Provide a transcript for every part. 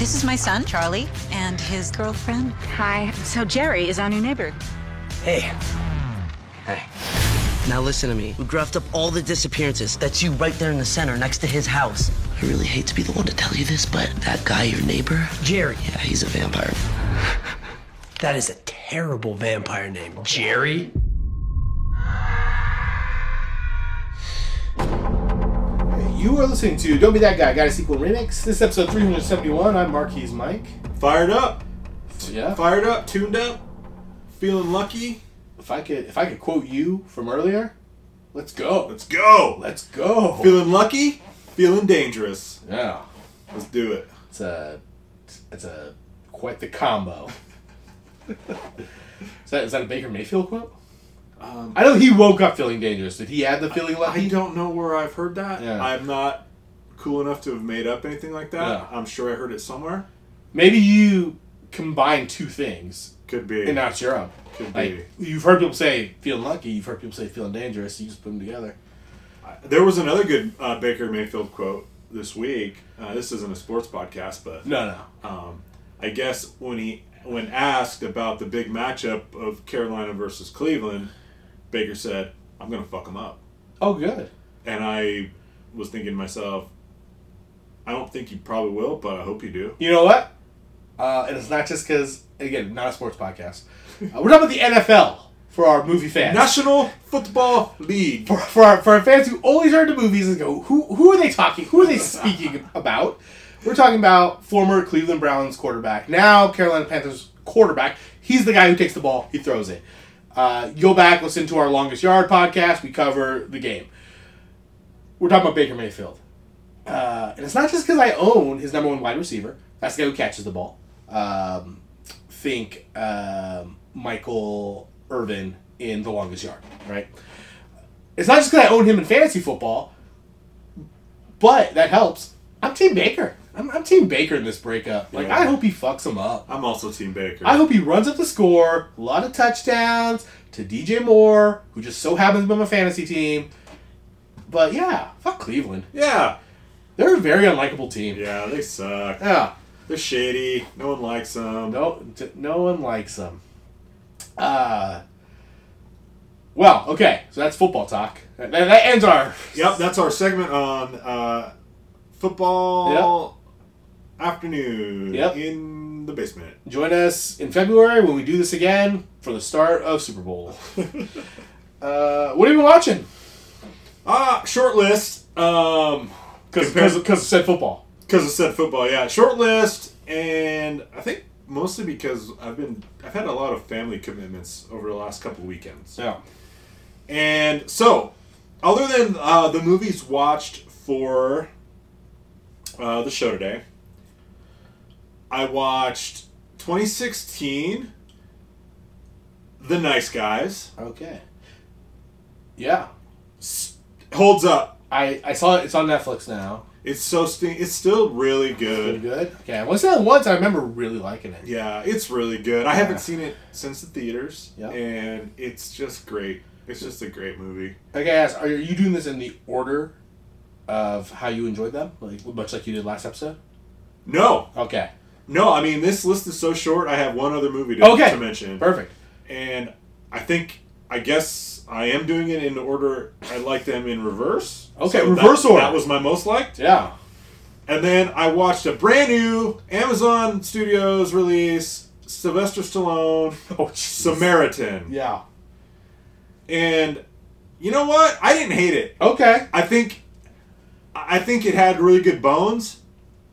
This is my son, Charlie, and his girlfriend. Hi. So Jerry is our new neighbor. Hey. Hey. Now listen to me. We graphed up all the disappearances. That's you right there in the center next to his house. I really hate to be the one to tell you this, but that guy, your neighbor, Jerry. yeah, he's a vampire. That is a terrible vampire name. Jerry? You are listening to Don't Be That Guy, Got a Sequel Remix. This is episode 371. I'm Marquise Mike. Fired up, Yeah. fired up, tuned up, feeling lucky. If I could if I could quote you from earlier, let's go. Let's go. Let's go. Feeling lucky, feeling dangerous. Yeah. Let's do it. It's a it's a quite the combo. is that is that a Baker Mayfield quote? Um, I know he woke up feeling dangerous. Did he add the feeling I lucky? I don't know where I've heard that. Yeah. I'm not cool enough to have made up anything like that. Yeah. I'm sure I heard it somewhere. Maybe you combine two things Could be. and now it's your own. Could be. You've heard people say feeling lucky, you've heard people say feeling dangerous. You just put them together. There was another good uh, Baker Mayfield quote this week. Uh, this isn't a sports podcast, but No, no. um, I guess when he when asked about the big matchup of Carolina versus Cleveland, Baker said, "I'm gonna fuck him up." Oh, good. And I was thinking to myself, I don't think you probably will, but I hope you do. You know what? Uh, and it's not just because, again, not a sports podcast. Uh, we're talking about the NFL for our movie fans. National Football League. for, for, our, for our fans who always turn to movies and go, who, who are they talking? Who are they speaking about? We're talking about former Cleveland Browns quarterback, now Carolina Panthers quarterback. He's the guy who takes the ball, he throws it. Uh, go back, listen to our longest yard podcast. We cover the game. We're talking about Baker Mayfield. Uh, and it's not just because I own his number one wide receiver. That's the guy who catches the ball. Um, think um, Michael Irvin in The Longest Yard, right? It's not just because I own him in fantasy football, but that helps. I'm Team Baker. I'm, I'm Team Baker in this breakup. Like, Yeah. I hope he fucks him up. I'm also Team Baker. I hope he runs up the score, a lot of touchdowns to DJ Moore, who just so happens to be on my fantasy team. But yeah, fuck Cleveland. yeah. They're a very unlikable team. Yeah, they suck. Yeah. They're shady. No one likes them. No, t- no one likes them. Uh, well, okay, so that's football talk. That, that ends our. Yep, that's our segment on uh, football afternoon Yep. in the basement. Join us in February when we do this again for the start of Super Bowl. uh, what have you been watching? Ah, short list. Um, Because because said football. because it said football. Yeah, short list, and I think mostly because I've been I've had a lot of family commitments over the last couple weekends. Yeah. And so, other than uh, the movies watched for uh, the show today, I watched 2016, The Nice Guys. Okay. Yeah. Holds up. I, I saw it. It's on Netflix now. It's so sti- It's still really good. good. Okay. I watched that once. I remember really liking it. Yeah, it's really good. I Yeah. haven't seen it since the theaters, Yeah. and it's just great. It's just a great movie. Okay, ask, are you doing this in the order of how you enjoyed them? Like much like you did last episode? No, Okay. No. I mean, this list is so short. I have one other movie to, Okay. to mention. Perfect. and I think I guess I am doing it in order. I like them in reverse. Okay, that- reverse order. That was my most liked. Yeah. And then I watched a brand new Amazon Studios release, Sylvester Stallone, Oh. Samaritan. Yeah. And you know what? I didn't hate it. Okay. I think I think it had really good bones.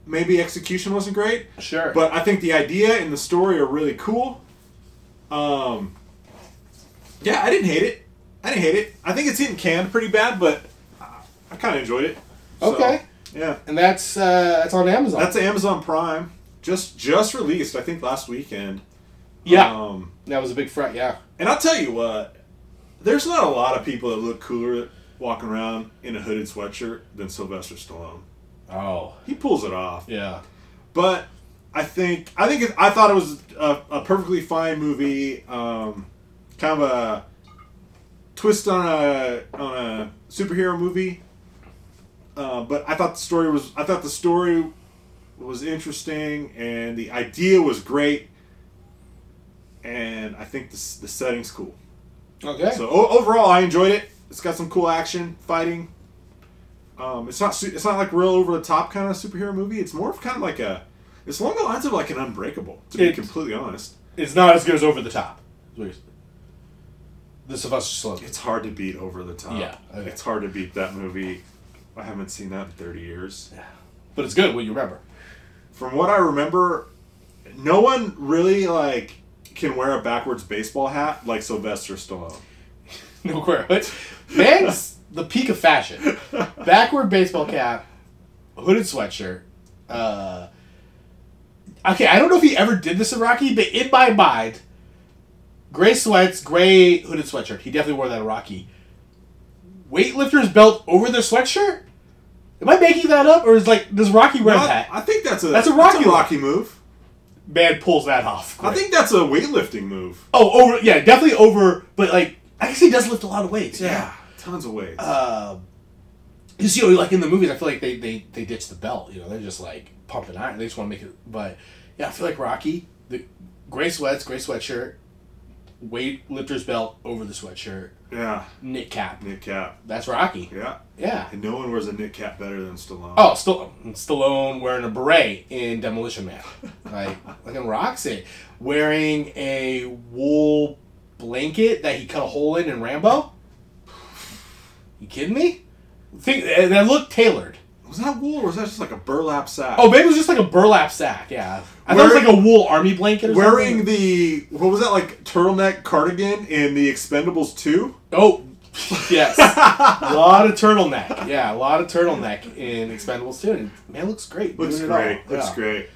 Maybe execution wasn't great. Sure. But I think the idea and the story are really cool. Um, yeah, I didn't hate it. I didn't hate it. I think it's getting canned pretty bad, but I, I kind of enjoyed it. So, Okay. Yeah, and that's uh, that's on Amazon. that's Amazon Prime. Just just released, I think, last weekend. yeah. Um, that was a big fret. Yeah. and I'll tell you what, there's not a lot of people that look cooler walking around in a hooded sweatshirt than Sylvester Stallone. Oh. He pulls it off. Yeah. but I think I think it, I thought it was a, a perfectly fine movie. Um, kind of a twist on a on a superhero movie. Uh, but I thought the story was I thought the story was interesting, and the idea was great, and I think the the setting's cool. Okay. So o- overall, I enjoyed it. It's got some cool action, fighting. Um, it's not su- it's not like real over the top kind of superhero movie. It's more of kind of like a. It's along the lines of like an Unbreakable, to be It- completely honest. it's not as good as Over the Top. is what you're- The Sylvester Stallone. It's hard to beat over the top. Yeah, okay. It's hard to beat that movie. I haven't seen that in thirty years. But it's good. What you remember? From what I remember, no one really like can wear a backwards baseball hat like Sylvester Stallone. No queer. Man's the peak of fashion. Backward baseball cap, hooded sweatshirt. Uh, okay, I don't know if he ever did this in Rocky, but in my mind, gray sweats, gray hooded sweatshirt. He definitely wore that in Rocky. Weightlifter's belt over the sweatshirt. Am I making that up, or is like does Rocky wear I, that? I think that's a That's a Rocky move. Rocky move. Man pulls that off. I think that's a weightlifting move. Oh, over yeah, definitely over. But like, I guess he does lift a lot of weights. Yeah. tons of weights. um, you see, like in the movies, I feel like they they they ditch the belt. You know, they're just like pumping iron. They just want to make it. But yeah, I feel like Rocky, the gray sweats, gray sweatshirt, weightlifter's belt over the sweatshirt, yeah, knit cap. knit cap. That's Rocky. Yeah, Yeah. and no one wears a knit cap better than Stallone. Oh, still Stallone wearing a beret in Demolition Man, like like in Roxy, wearing a wool blanket that he cut a hole in in Rambo. You kidding me? Think that looked tailored. was that wool or was that just like a burlap sack? Oh, maybe it was just like a burlap sack. Yeah, I thought it was like a wool army blanket. Or something. wearing something. the what was that like turtleneck cardigan in the Expendables two? oh, yes, a lot of turtleneck. Yeah, a lot of turtleneck in Expendables two. And man, looks great. Looks doing great. Looks Yeah. great.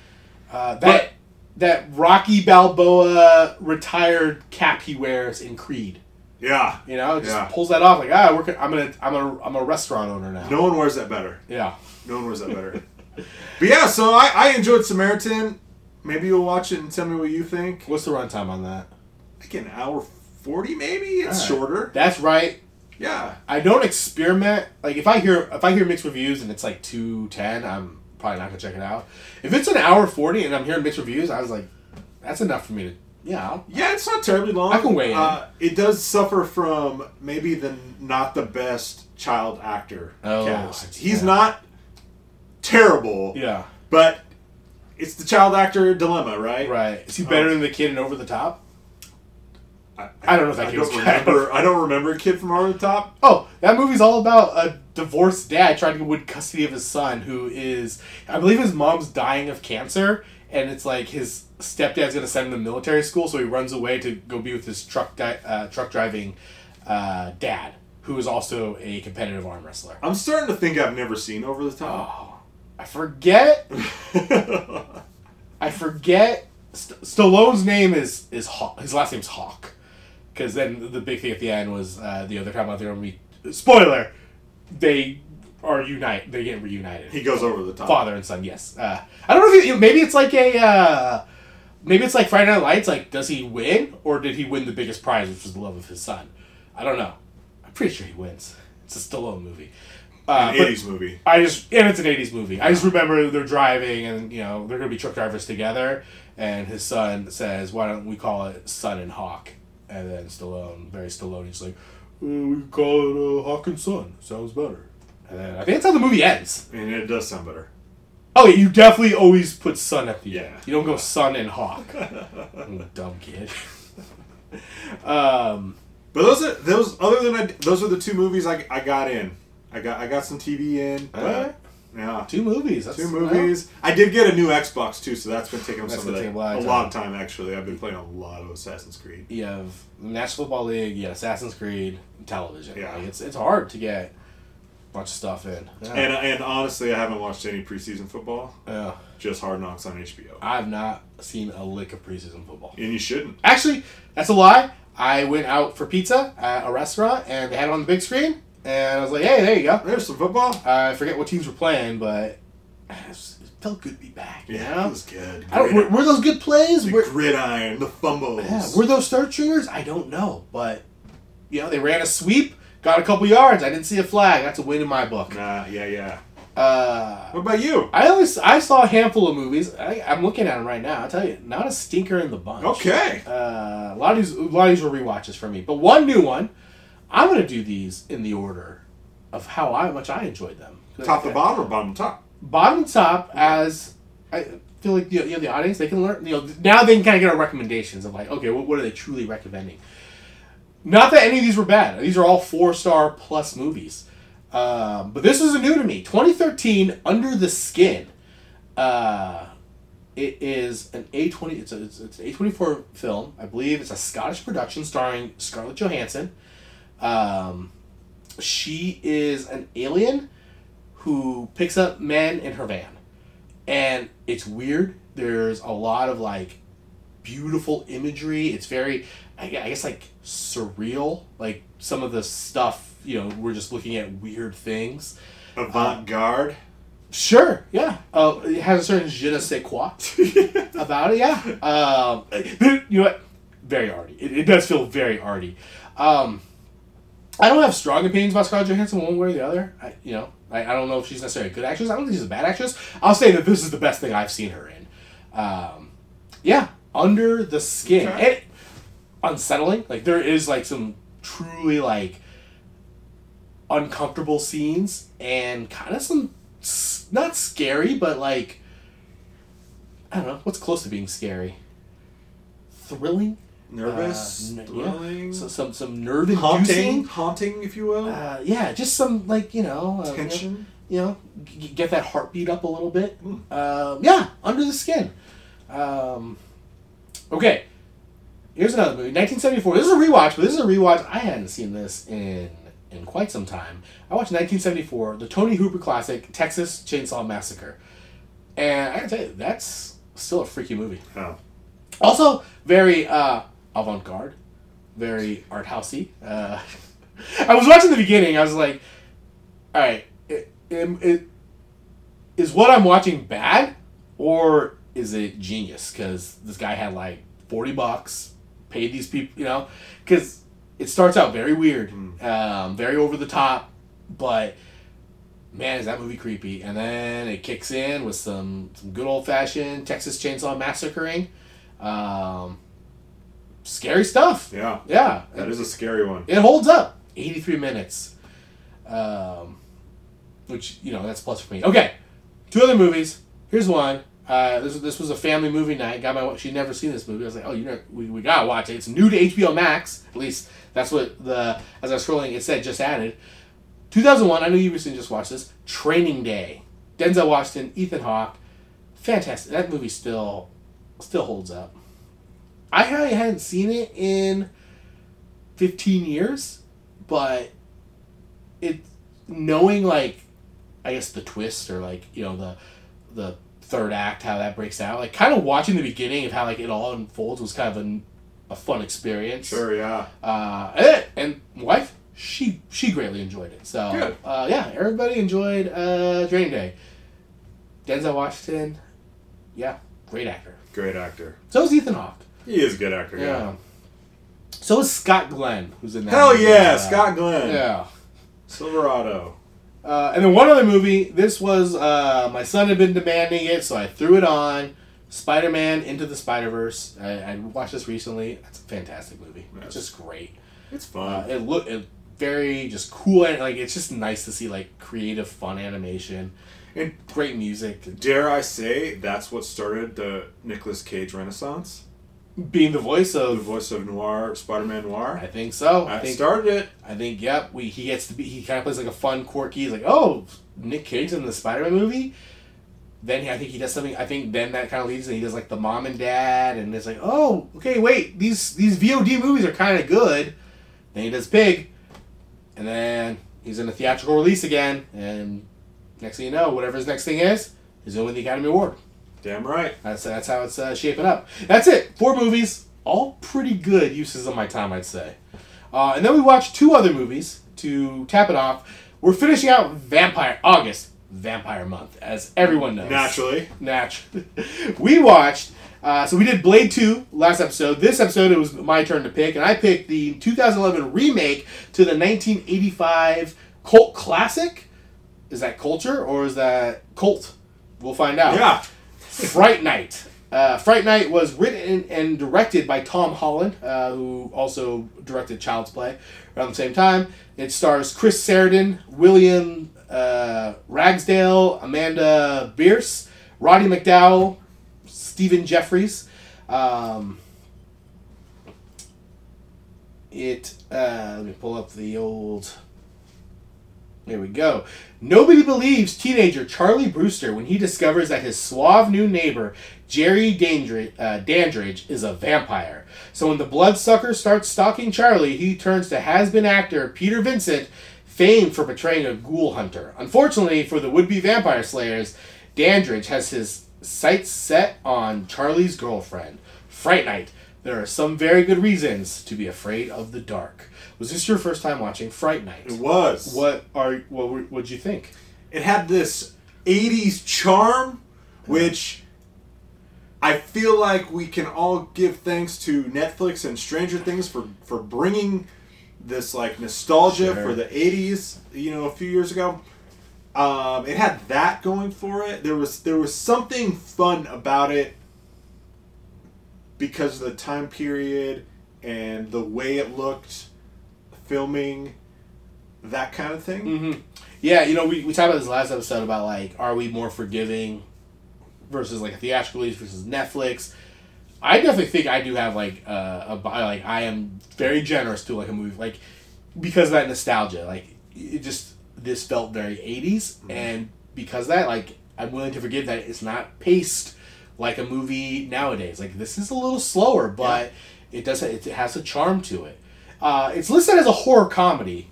Uh, that that Rocky Balboa retired cap he wears in Creed. Yeah. You know, it just Yeah. pulls that off like ah, we're, I'm gonna I'm a I'm a restaurant owner now. No one wears that better. Yeah. No one wears that better. but yeah, so I, I enjoyed Samaritan. Maybe you'll watch it and tell me what you think. What's the runtime on that? Like an hour forty, maybe. It's right. shorter. That's right. Yeah. I don't experiment. Like if I hear if I hear mixed reviews and it's like two ten, I'm probably not gonna check it out. If it's an hour forty and I'm hearing mixed reviews, I was like, that's enough for me to yeah. I'll, Yeah, it's not terribly long. I can weigh in. Uh, it does suffer from maybe the not the best child actor Oh, cast. He's yeah. not terrible, yeah. but it's the child actor dilemma, right? Right. Is he better than the kid in Over the Top? I, I don't know if that I don't remember. I don't remember a kid from Over the Top. Oh, that movie's all about a divorced dad trying to win custody of his son, who is, I believe, his mom's dying of cancer, and it's like his stepdad's gonna send him to military school, so he runs away to go be with his truck di- uh, truck driving uh, dad, who is also a competitive arm wrestler. I'm starting to think I've never seen Over the Top. I forget. I forget. St- Stallone's name is is Hawk. His last name's Hawk. Because then the big thing at the end was uh, the other time out there. We spoiler. They are unite. They get reunited. he goes over the top. Father and son. Yes. Uh, I don't know if he, maybe it's like a. Uh, maybe it's like Friday Night Lights. Like, does he win or did he win the biggest prize, which was the love of his son? I don't know. I'm pretty sure he wins. It's a Stallone movie. Uh, An 80s movie. I just and it's an '80s movie. I just remember they're driving and you know they're gonna be truck drivers together, and his son says, "Why don't we call it Son and Hawk?" And then Stallone, very Stallone, he's like, "Uh, "We call it uh, Hawk and Son. Sounds better." And then I think that's how the movie ends. And it does sound better. Oh, yeah, you definitely always put Sun at the end. Yeah. You don't go Sun and Hawk. You Dumb kid. um. But those are those. Other than I, those are the two movies I, I got in. I got I got some TV in. But, Alright. Yeah, Two movies. That's, two movies. I did get a new Xbox too, so that's been taking That's some of a lot of of time actually. I've been playing a lot of Assassin's Creed. you have National Football League, you have Assassin's Creed, television. Yeah. Like, it's it's hard to get a bunch of stuff in. Yeah. And and honestly, I haven't watched any preseason football. Yeah. Just Hard Knocks on HBO. I've not seen a lick of preseason football. And you shouldn't. Actually, that's a lie. I went out for pizza at a restaurant and they had it on the big screen, and I was like, "Hey, there you go." There's some football. I forget what teams were playing, but it was- it felt good to be back. You Yeah, know? it was good. I don't, were, were those good plays? the Were, gridiron, the fumbles. yeah, were those third stringers? I don't know, but you know they ran a sweep, got a couple yards. I didn't see a flag. That's a win in my book. Nah, yeah, yeah. Uh, What about you? I only I saw a handful of movies. I, I'm looking at them right now. I'll tell you, not a stinker in the bunch. Okay. Uh, a lot of these, a lot of these were rewatches for me, but one new one. I'm gonna do these in the order of how I, much I enjoyed them. Top to bottom or bottom to top? Bottom to top, as I feel like you know, the audience they can learn. You know, now they can kind of get our recommendations of like, okay, what, what are they truly recommending? Not that any of these were bad. These are all four star plus movies. Um, but this was a new to me. 2013, Under the Skin. Uh, it is an A20. It's a it's, it's an A24 film. I believe it's a Scottish production starring Scarlett Johansson. Um, she is an alien who picks up men in her van, and it's weird. There's a lot of like beautiful imagery. It's very, I guess, like surreal. Like some of the stuff, you know, we're just looking at weird things. Avant garde. Sure, yeah. Uh, it has a certain je ne sais quoi about it, yeah. Um, you know what? Very arty. It, it does feel very arty. Um, I don't have strong opinions about Scarlett Johansson one way or the other. I, you know, I, I don't know if she's necessarily a good actress. I don't think she's a bad actress. I'll say that this is the best thing I've seen her in. Um, yeah, Under the Skin. Okay. It, unsettling. Like there is like some truly like uncomfortable scenes and kind of some not scary, but like I don't know what's close to being scary. Thrilling, Nervous. Uh, n- thrilling. yeah. So, some some nerve haunting. inducing. Haunting, if you will. Uh, yeah, just some like you know uh, Tension. You know, g- get that heartbeat up a little bit. Um, yeah, under the skin. Um, okay, here's another movie, 1974. This is a rewatch, but this is a rewatch. I hadn't seen this in in quite some time. I watched 1974, the Tobe Hooper classic, Texas Chainsaw Massacre, and I gotta tell you, that's still a freaky movie. Oh. Also, very uh, avant garde, very art housey. Uh, I was watching the beginning. I was like, all right, it, it, it, is what I'm watching bad or is it genius? Because this guy had like 40 bucks, paid these people, you know? Because it starts out very weird, um, very over the top, but man, is that movie creepy. And then it kicks in with some, some good old fashioned Texas Chainsaw Massacring. Um, scary stuff. Yeah. Yeah. That is a scary one. It holds up. 83 minutes. Um, which, you know, that's plus for me. Okay. Two other movies. Here's one. Uh, this, this was a family movie night. Got my she'd never seen this movie. I was like, oh, you know, we, we gotta watch it. It's new to HBO Max. At least that's what the as I was scrolling, it said just added. 2001. I know you recently just watched this. Training Day. Denzel Washington, Ethan Hawke. Fantastic. That movie still still holds up. I probably hadn't seen it in 15 years, but it knowing like I guess the twist or like you know the the third act how that breaks out like kind of watching the beginning of how like it all unfolds was kind of a, a fun experience. Sure, yeah. Uh, and, and wife she she greatly enjoyed it. So uh, yeah, everybody enjoyed uh, Training Day. Denzel Washington, yeah, great actor. Great actor. So is Ethan Hawke. He is a good actor, Yeah. yeah. So is Scott Glenn, who's in that. Hell movie. yeah, Uh, Scott Glenn. Yeah. Silverado. Uh, and then one other movie. This was uh, my son had been demanding it, so I threw it on. Spider Man Into the Spider Verse. I, I watched this recently. It's a fantastic movie. It's just great. It's Uh, fun. it look it very just cool and like it's just nice to see like creative, fun animation and great music. dare I say, that's what started the Nicolas Cage renaissance? Being the voice of The voice of Noir, Spider-Man Noir. I think so. I That think started it. I think yep. We he gets to be he kind of plays like a fun, quirky. He's like oh Nick Cage in the Spider Man movie. Then I think he does something. I think then that kind of leads and he does like the mom and dad, and it's like oh okay wait these these VOD movies are kind of good. Then he does Pig, and then he's in a theatrical release again, and next thing you know, whatever his next thing is, he's going to win the Academy Award. Damn right. That's that's how it's uh, shaping up. That's it. Four movies, all pretty good uses of my time, I'd say. Uh, and then we watched two other movies to tap it off. We're finishing out Vampire August, Vampire Month, as everyone knows. Naturally. Naturally. we watched. Uh, so we did Blade 2 last episode. This episode it was my turn to pick, and I picked the 2011 remake to the 1985 cult classic, Is that culture or is that cult? We'll find out. Yeah. Fright Night. Uh, Fright Night was written and directed by Tom Holland, uh, who also directed Child's Play around the same time. It stars Chris Sarandon, William uh, Ragsdale, Amanda Bearse, Roddy McDowall, Stephen Geoffreys. Um, it uh, let me pull up the old there we go. Nobody believes teenager Charlie Brewster when he discovers that his suave new neighbor, Jerry Dandridge, uh, Dandridge, is a vampire. So when the bloodsucker starts stalking Charlie, he turns to has been actor Peter Vincent, famed for portraying a ghoul hunter. Unfortunately for the would be vampire slayers, Dandridge has his sights set on Charlie's girlfriend. Fright Night. There are some very good reasons to be afraid of the dark. Was this your first time watching Fright Night? It was. What are what were- what'd you think? it had this 80s charm which i feel like we can all give thanks to netflix and stranger things for for bringing this like nostalgia Sure. for the 80s you know a few years ago um, it had that going for it there was there was something fun about it because of the time period and the way it looked filming that kind of thing Mm-hmm. Yeah, you know, we, we talked about this last episode about like, are we more forgiving versus like a theatrical release versus Netflix? I definitely think I do have like uh, a like I am very generous to like a movie like because of that nostalgia. Like it just this felt very 80s and because of that like I'm willing to forgive that it's not paced like a movie nowadays. Like this is a little slower, but it does it has a charm to it. Uh, it's listed as a horror comedy.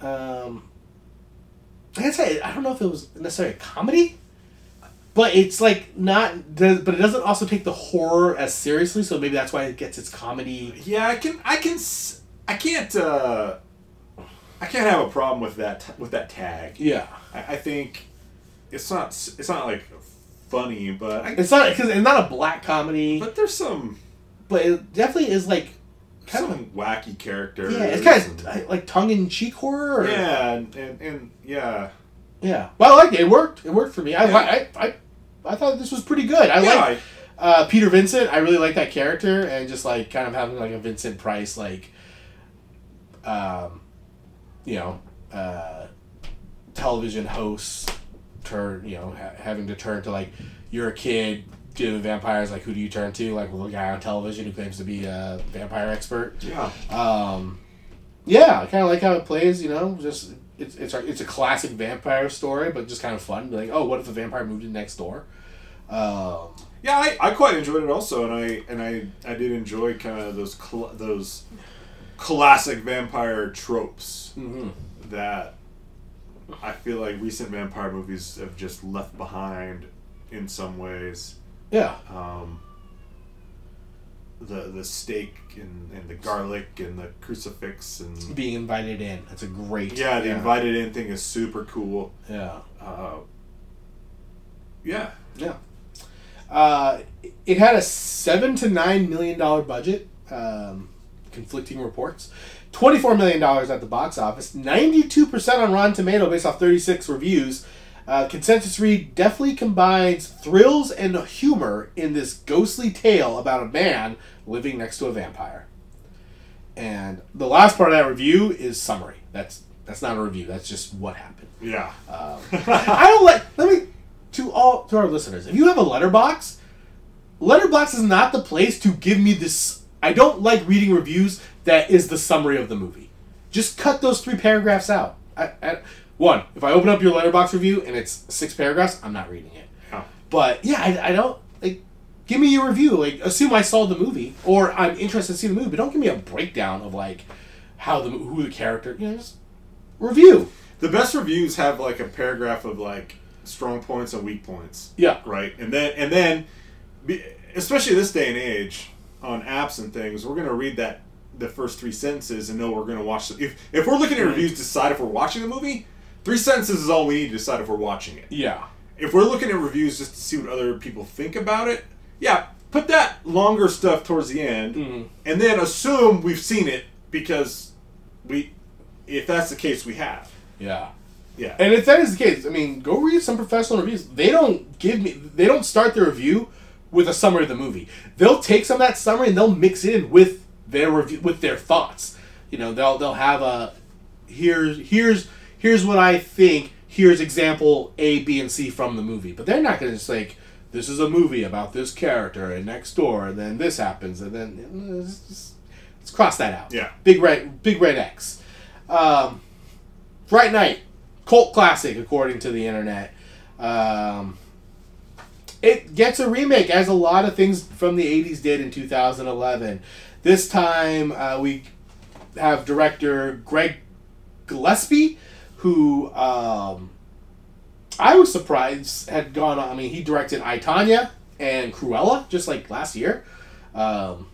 Um, I said, I don't know if it was necessarily a comedy, but it's like not. Does, but it doesn't also take the horror as seriously, so maybe that's why it gets its comedy. Yeah, I can. I can. I can't. uh I can't have a problem with that. With that tag. Yeah, I, I think it's not. It's not like funny, but I, it's not because it's not a black comedy, but there's some but it definitely is like kind some of. wacky characters. Yeah, it's kind and- of like tongue in cheek horror. Or, yeah, and, and and yeah. yeah. Well, I like it. It worked. It worked for me. I Yeah. I, I, I thought this was pretty good. I yeah, like uh, Peter Vincent. I really like that character, and just like kind of having like a Vincent Price like, um, you know, uh, television host turn. You know, ha- having to turn to like you're a kid dealing with vampires. Like, who do you turn to? Like, well, the guy on television who claims to be a vampire expert. yeah. Um, yeah, I kind of like how it plays. You know, just it's it's a, it's a classic vampire story, but just kind of fun. Like, oh, what if a vampire moved in next door? Um, Yeah, I, I quite enjoyed it also, and I and I I did enjoy kind of those cl- those classic vampire tropes mhm. that I feel like recent vampire movies have just left behind in some ways. Yeah, Um, the the steak and, and the garlic and the crucifix and being invited in. That's a great. yeah, the yeah. invited in thing is super cool. Yeah, Uh, yeah, yeah. Uh, it had a seven to nine million dollar budget. Um, conflicting reports. Twenty-four million dollars at the box office. Ninety-two percent on Rotten Tomato based off thirty-six reviews. Uh, consensus read definitely combines thrills and humor in this ghostly tale about a man living next to a vampire. And the last part of that review is summary. That's that's not a review. That's just what happened. yeah. I don't like. Let me to all to our listeners. If you have a Letterboxd, Letterboxd is not the place to give me this. I don't like reading reviews that is the summary of the movie. Just cut those three paragraphs out. I, I, one, if I open up your Letterboxd review and it's six paragraphs, I'm not reading it. Yeah. But yeah, I, I don't like. Give me your review. Like, assume I saw the movie or I'm interested to see the movie, but don't give me a breakdown of like how the who the character. You know, just review. The best reviews have like a paragraph of like strong points and weak points. Yeah. right? And then and then, especially this day and age, on apps and things, we're gonna read that the first three sentences and know we're gonna watch. The, if if we're looking at reviews decide if we're watching the movie, three sentences is all we need to decide if we're watching it. Yeah. If we're looking at reviews just to see what other people think about it, yeah, put that longer stuff towards the end, Mhm. and then assume we've seen it because we, if that's the case, we have. Yeah. Yeah. And if that is the case, I mean, go read some professional reviews. They don't give me, they don't start their review with a summary of the movie. They'll take some of that summary and they'll mix it in with their review, with their thoughts. You know, they'll they'll have a here's here's here's what I think. Here's example A, B, and C from the movie. But they're not going to just like this is a movie about this character and next door, and then this happens, and then let's, just- let's cross that out. Yeah. Big red, big red X. Um, Fright Night, cult classic according to the internet. Um, it gets a remake, as a lot of things from the '80s did in 2011. This time, uh, we have director Craig Gillespie, who um, I was surprised had gone on. I mean, he directed I Tonya and Cruella just like last year. Um,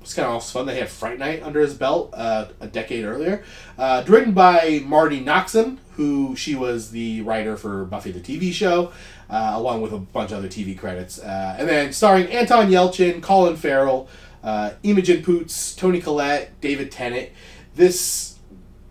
it's kind of fun. That they had Fright Night under his belt uh, a decade earlier. Uh, written by Marti Noxon, who she was the writer for Buffy the TV show, uh, along with a bunch of other TV credits. Uh, and then starring Anton Yelchin, Colin Farrell, uh, Imogen Poots, Toni Collette, David Tennant. This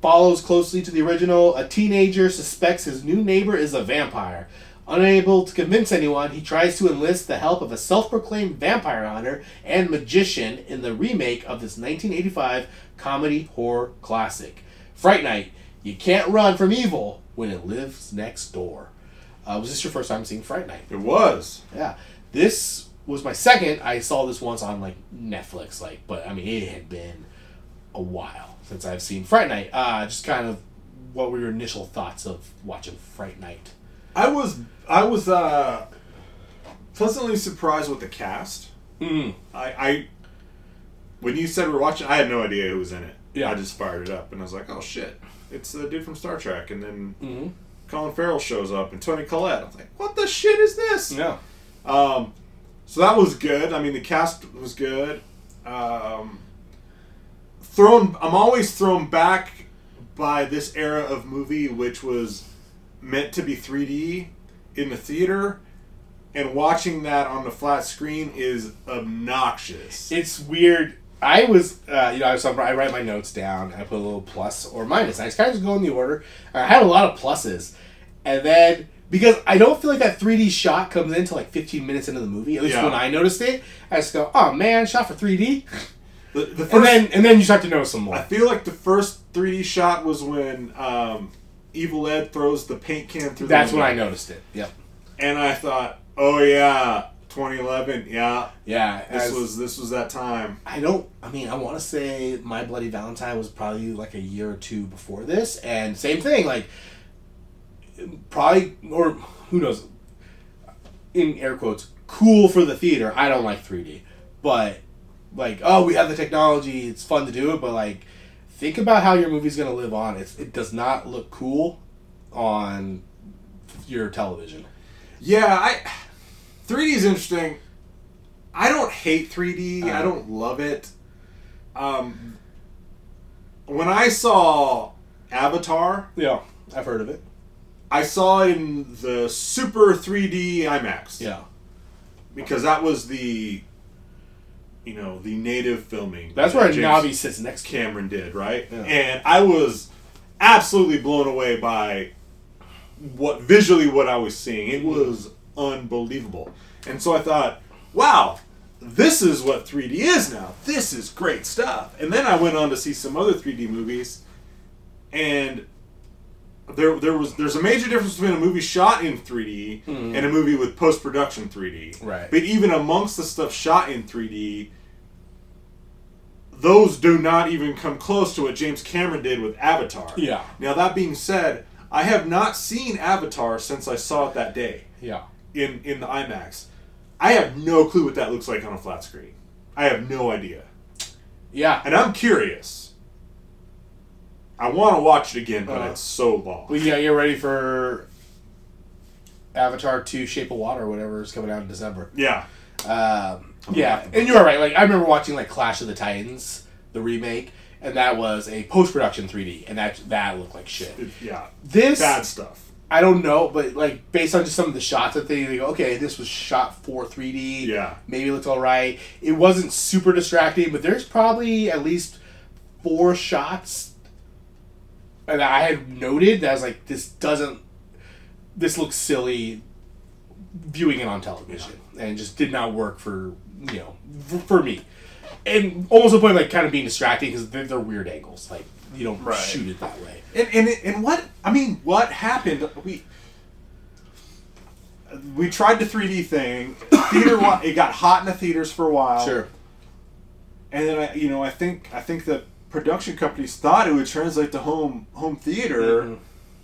follows closely to the original. A teenager suspects his new neighbor is a vampire. Unable to convince anyone, he tries to enlist the help of a self proclaimed vampire hunter and magician in the remake of this 1985 comedy horror classic. Fright Night. You can't run from evil when it lives next door. Uh, was this your first time seeing Fright Night? It was. Yeah. This was my second. I saw this once on like Netflix, like, but I mean, it had been a while since I've seen Fright Night. Uh, just kind of what were your initial thoughts of watching Fright Night? I was I was uh, pleasantly surprised with the cast. Mm. I, I when you said we're watching, I had no idea who was in it. Yeah. I just fired it up and I was like, oh shit, it's the dude from Star Trek. And then Mm-hmm. Colin Farrell shows up and Toni Collette. I was like, what the shit is this? Yeah. Um, so that was good. I mean, the cast was good. Um, thrown, I'm always thrown back by this era of movie, which was meant to be 3D in the theater, and watching that on the flat screen is obnoxious. It's weird. I was, uh, you know, I, was, I write my notes down. I put a little plus or minus. I just kind of just go in the order. I had a lot of pluses, and then because I don't feel like that 3D shot comes into like 15 minutes into the movie. At least Yeah. when I noticed it, I just go, "Oh man, shot for 3D," The, the first, and then and then you start to notice some more. I feel like the first 3D shot was when um, Evil Ed throws the paint can through. The That's when I noticed it. Yep. and I thought, oh yeah, 2011, yeah, Yeah. this as- was this was that time. I don't. I mean, I want to say My Bloody Valentine was probably like a year or two before this, and same thing. Like, probably or who knows? In air quotes, cool for the theater. I don't like 3D, but like, oh, we have the technology. It's fun to do it, but like, think about how your movie's gonna live on. It's, it does not look cool on your television. Yeah, I 3D is interesting. I don't hate 3D. I Uh-huh. don't love it. Um, when I saw Avatar, Yeah, I've heard of it. I saw it in the super 3D IMAX. Yeah, because that was the, you know, the native filming. that's that where Navi sits next. Cameron did, right? Yeah. And I was absolutely blown away by what visually what I was seeing. It was unbelievable. And so I thought, wow, this is what 3D is now. This is great stuff. And then I went on to see some other 3D movies and there, there was there's a major difference between a movie shot in 3D hmm. and a movie with post production 3D. Right. But even amongst the stuff shot in 3D, those do not even come close to what James Cameron did with Avatar. Yeah. Now that being said, I have not seen Avatar since I saw it that day Yeah. in in the IMAX. I have no clue what that looks like on a flat screen. I have no idea, Yeah. and I'm curious. I want to watch it again, but Uh. it's so long. Well, yeah, get ready for Avatar 2 Shape of Water or whatever is coming out in December. yeah, Um, yeah, and you are right. Like I remember watching like Clash of the Titans, the remake, and that was a post production 3D, and that that looked like shit. Yeah, This bad stuff. I don't know, but like based on just some of the shots that they, they go, okay, this was shot for 3D. Yeah. maybe it looked all right. It wasn't super distracting, but there's probably at least four shots and I had noted that I was like, this doesn't, this looks silly, viewing it on television, and it just did not work for you know for, for me, and almost the point of, like kind of being distracting because they're, they're weird angles, like you don't Right. shoot it that way. And, and and what I mean, what happened? We we tried the 3D thing. Theater, it got hot in the theaters for a while. Sure. And then I, you know, I think I think the production companies thought it would translate to home home theater, Mhm.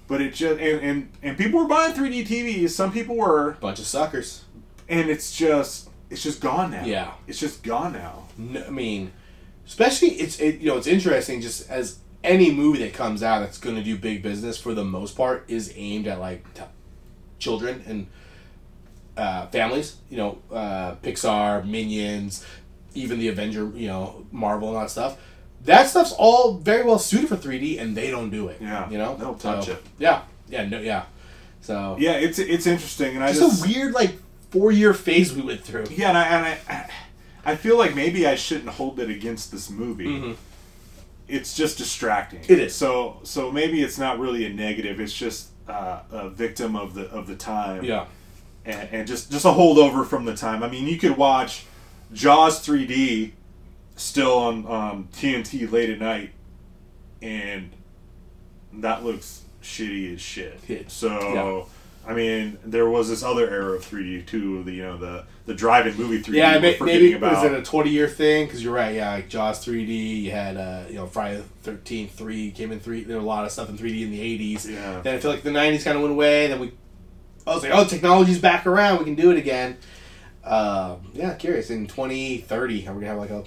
But it just and, and and people were buying 3D TVs. Some people were, Bunch of suckers. and it's just it's just gone now. Yeah. it's just gone now. No, I mean, especially it's it, you know it's interesting just as any movie that comes out that's going to do big business for the most part is aimed at like t- children and uh, families. You know, uh, Pixar, Minions, even the Avenger, you know, Marvel and all that stuff. That stuff's all very well suited for 3D, and they don't do it. Yeah, you know, they don't touch So, it. Yeah, yeah, no, yeah. So Yeah, it's it's interesting, and I just, a weird like four year phase we went through. Yeah, and I and I, I feel like maybe I shouldn't hold it against this movie. It's just distracting. Mm-hmm. It is. So so maybe it's not really a negative. It's just uh, a victim of the of the time. Yeah. And, and just just a holdover from the time. I mean, you could watch Jaws 3D still on um, TNT late at night, and that looks shitty as shit. Yeah. So. I mean, there was this other era of 3D too. The you know the the drive-in movie 3D. Yeah, may, maybe about. was it a twenty year thing? Because you're right. Yeah, like Jaws 3D. You had uh, you know Friday the Thirteenth three came in three. There were a lot of stuff in 3D in the 80s. Yeah. Then I feel like the 90s kind of went away. Then we, I was like, oh, technology's back around. We can do it again. Um, yeah, curious. In 2030, are we gonna have like a?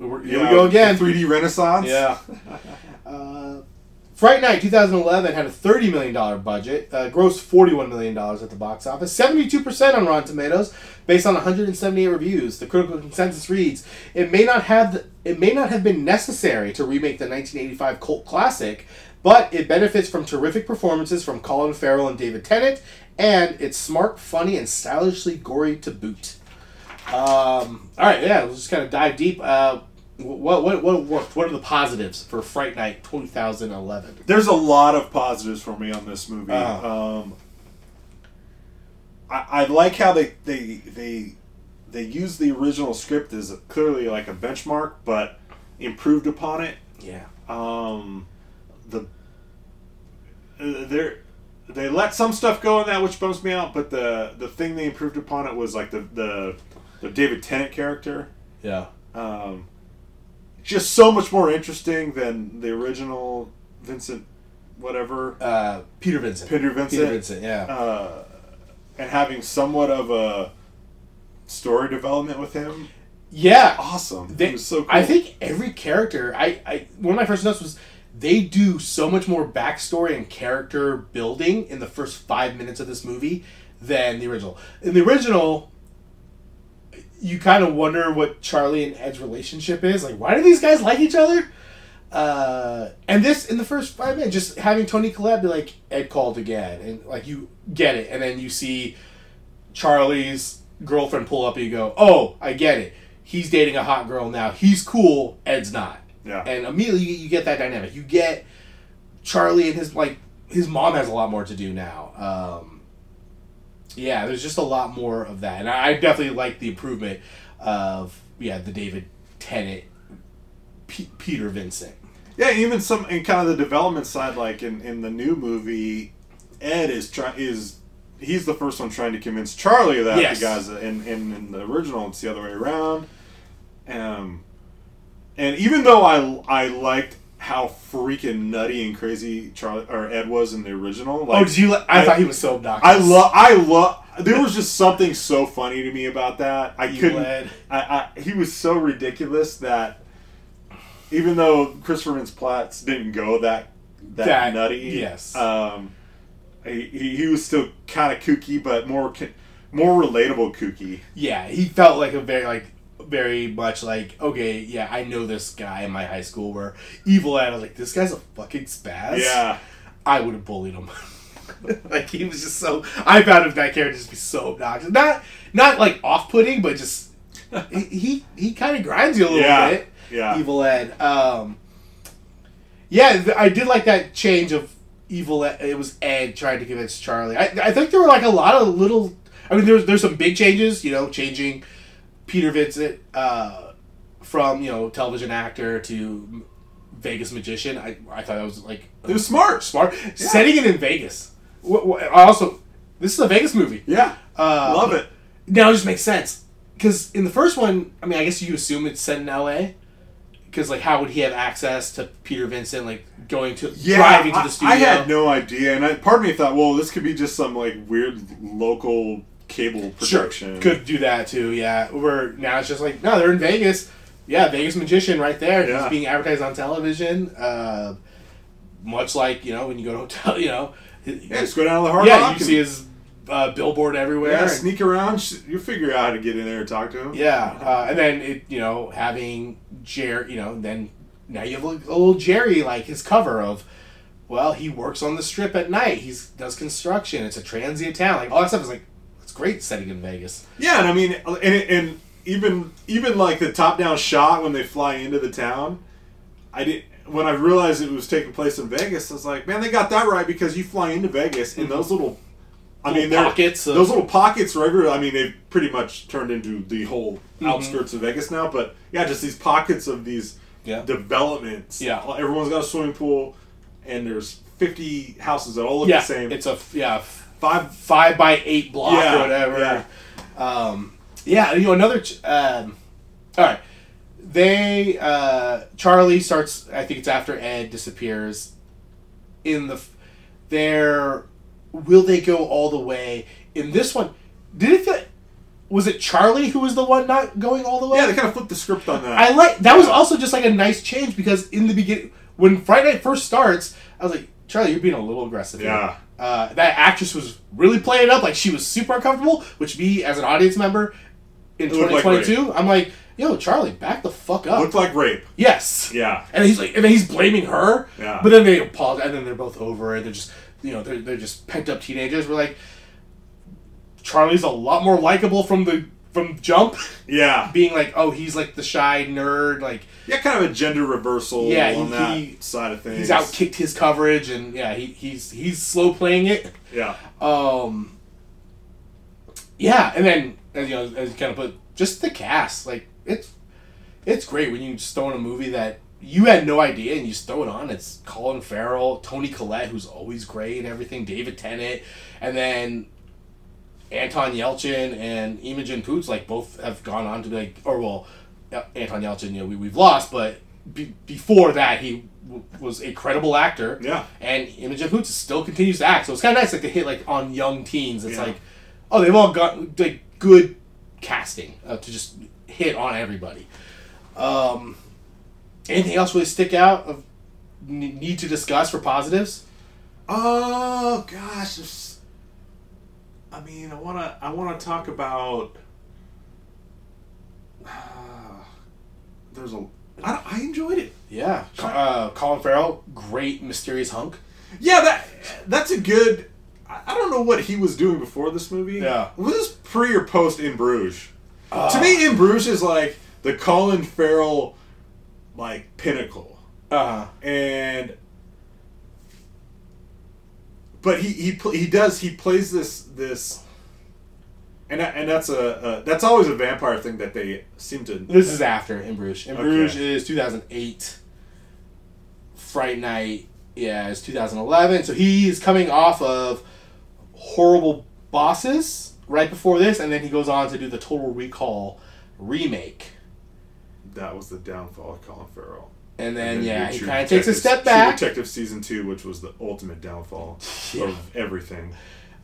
We're, here Yeah, we go again. 3D Renaissance. Yeah. uh, Fright Night 2011 had a $30 million budget, uh, grossed $41 million at the box office, 72% on Rotten Tomatoes, based on 178 reviews. The critical consensus reads, "It may not have the, it may not have been necessary to remake the 1985 cult classic, but it benefits from terrific performances from Colin Farrell and David Tennant, and it's smart, funny, and stylishly gory to boot." Um, all right, yeah, let's just kind of dive deep. Uh, what what what worked? What are the positives for Fright Night 2011? There's a lot of positives for me on this movie. Uh-huh. Um, I, I like how they they they they use the original script as a, clearly like a benchmark, but improved upon it. Yeah, Um, the uh, they they let some stuff go in that which bums me out, but the the thing they improved upon it was like the the, the David Tennant character. yeah, um, just so much more interesting than the original Vincent, whatever, uh, Peter Vincent. Peter Vincent. Peter Vincent. Yeah, uh, and having somewhat of a story development with him. yeah. Awesome. They, it was so cool. I think every character. I, I one of my first notes was they do so much more backstory and character building in the first five minutes of this movie than the original. In the original, you kind of wonder what Charlie and Ed's relationship is. Like, why do these guys like each other? Uh, and this in the first five minutes, just having Toni Collette be like, Ed called again, and like you get it, and then you see Charlie's girlfriend pull up, and you go, "Oh, I get it. He's dating a hot girl now. He's cool. Ed's not." Yeah. And immediately you, you get that dynamic. You get Charlie and his like his mom has a lot more to do now. Um, yeah, there's just a lot more of that, and I, definitely like the improvement of yeah the David Tennant, P- Peter Vincent. Yeah, even some in kind of the development side, like in, in the new movie, Ed is trying is he's the first one trying to convince Charlie of that Yes. the guys in, in in the original it's the other way around. Um, and even though I I liked how freaking nutty and crazy Charlie or Ed was in the original, like oh, did you? li- I, I- thought he was so obnoxious. I love I love there was just something so funny to me about that. I You couldn't. I, I he was so ridiculous that even though Christopher Mintz-Plasse didn't go that that, That- nutty, yes. um, he, he he was still kind of kooky, but more more relatable kooky. Yeah, he felt like a very like very much like okay, yeah, I know this guy in my high school where evil Ed. I was like, this guy's a fucking spaz. Yeah, I would have bullied him. like he was just so. I found him that character just be so obnoxious. Not not like off putting, but just he he, he kind of grinds you a little Yeah, bit. yeah. Evil Ed. Um, Yeah, th- I did like that change of evil. Ed- It was Ed trying to convince Charlie. I, I think there were like a lot of little. I mean, there's there's some big changes. You know, changing Peter Vincent uh, from you know television actor to Vegas magician. I I thought that was like It was smart. smart. Setting it in Vegas. Also, this is a Vegas movie. Yeah. Uh, Love it. Now it just makes sense because in the first one, I mean, I guess you assume it's set in L.A. Because like, how would he have access to Peter Vincent like going to Yeah, driving to the studio? I, had no idea, and I, part of me thought, well, this could be just some like weird local cable Sure, production. could do that too. Yeah, where now it's just like no, they're in Vegas. Yeah, Vegas magician right there. Yeah. He's being advertised on television. Uh, much like you know when you go to a hotel, you know. Yeah, just go down to the hard yeah, rock you and- see his uh, billboard everywhere. Yeah, sneak around. You figure out how to get in there and talk to him. Yeah, uh, and then it, you know, having Jerry, you know, then now you have a little Jerry like his cover of, well, he works on the strip at night. He's does construction. It's a transient town. Like all that stuff is like, great setting in Vegas. Yeah, and I mean, and, and even even like the top down shot when they fly into the town, I did when I realized it was taking place in Vegas. I was like, man, they got that right because you fly into Vegas and mm-hmm. those little. I Little mean, pockets of- those little pockets are everywhere. I mean, they've pretty much turned into the whole mm-hmm. outskirts of Vegas now. But yeah, just these pockets of these Yeah. developments. Yeah. everyone's got a swimming pool, and there's fifty houses that all look yeah, the same. it's a yeah five. five by eight block Yeah, or whatever. yeah. Um, yeah, you know another. ch- Um, all right, they uh, Charlie starts. I think it's after Ed disappears. In the, f- there, will they go all the way in this one? Did it? Feel, was it Charlie who was the one not going all the way? Yeah, they kind of flipped the script on that. I like that was also just like a nice change because in the beginning when Fright Night first starts, I was like, Charlie, you're being a little aggressive. here." Uh, that actress was really playing it up like she was super uncomfortable, which me as an audience member in It looked like 2022, I'm like, yo, Charlie, back the fuck up. Looked like rape. yes. Yeah. And he's like, and then he's blaming her. Yeah. But then they apologize, and then they're both over it. They're just, you know, they're, they're just pent up teenagers. We're like, Charlie's a lot more likable from the from jump, Yeah. being like, oh, he's like the shy nerd, like Yeah, kind of a gender reversal Yeah, on he- that he- side of things. he's outkicked his coverage, and yeah, he, he's he's slow playing it. Yeah. Um, yeah, and then as you know, as you kind of put, just the cast, like it's it's great when you just throw in a movie that you had no idea and you just throw it on. It's Colin Farrell, Toni Collette, who's always great and everything, David Tennant, and then Anton Yelchin and Imogen Poots, like both have gone on to be like, or well, Anton Yelchin, you know, we, we've lost, but be, before that, he w- was a credible actor. Yeah. And Imogen Poots still continues to act, so it's kind of nice, like to hit like on young teens. It's Yeah. like, oh, they've all got like good casting uh, to just hit on everybody. Um, anything else really stick out of n- need to discuss for positives? Oh gosh, there's- I mean, I wanna, I wanna talk about. there's a, I, enjoyed it. Yeah, uh, Colin Farrell, great mysterious hunk. Yeah, that that's a good. I I don't know what he was doing before this movie. Yeah. was this pre or post In Bruges? to me, In Bruges is like the Colin Farrell, like pinnacle. Uh huh. and but he he pl- he does he plays this this and that, and that's a, a that's always a vampire thing that they seem to This is after In Bruges. In Okay. Bruges is 2008. Fright Night, yeah, is 2011. So he's coming off of Horrible Bosses right before this, and then he goes on to do the Total Recall remake. that was the downfall of Colin Farrell. And then, And yeah, he kind of takes a step True back. Detective season two, which was the ultimate downfall Yeah. of everything.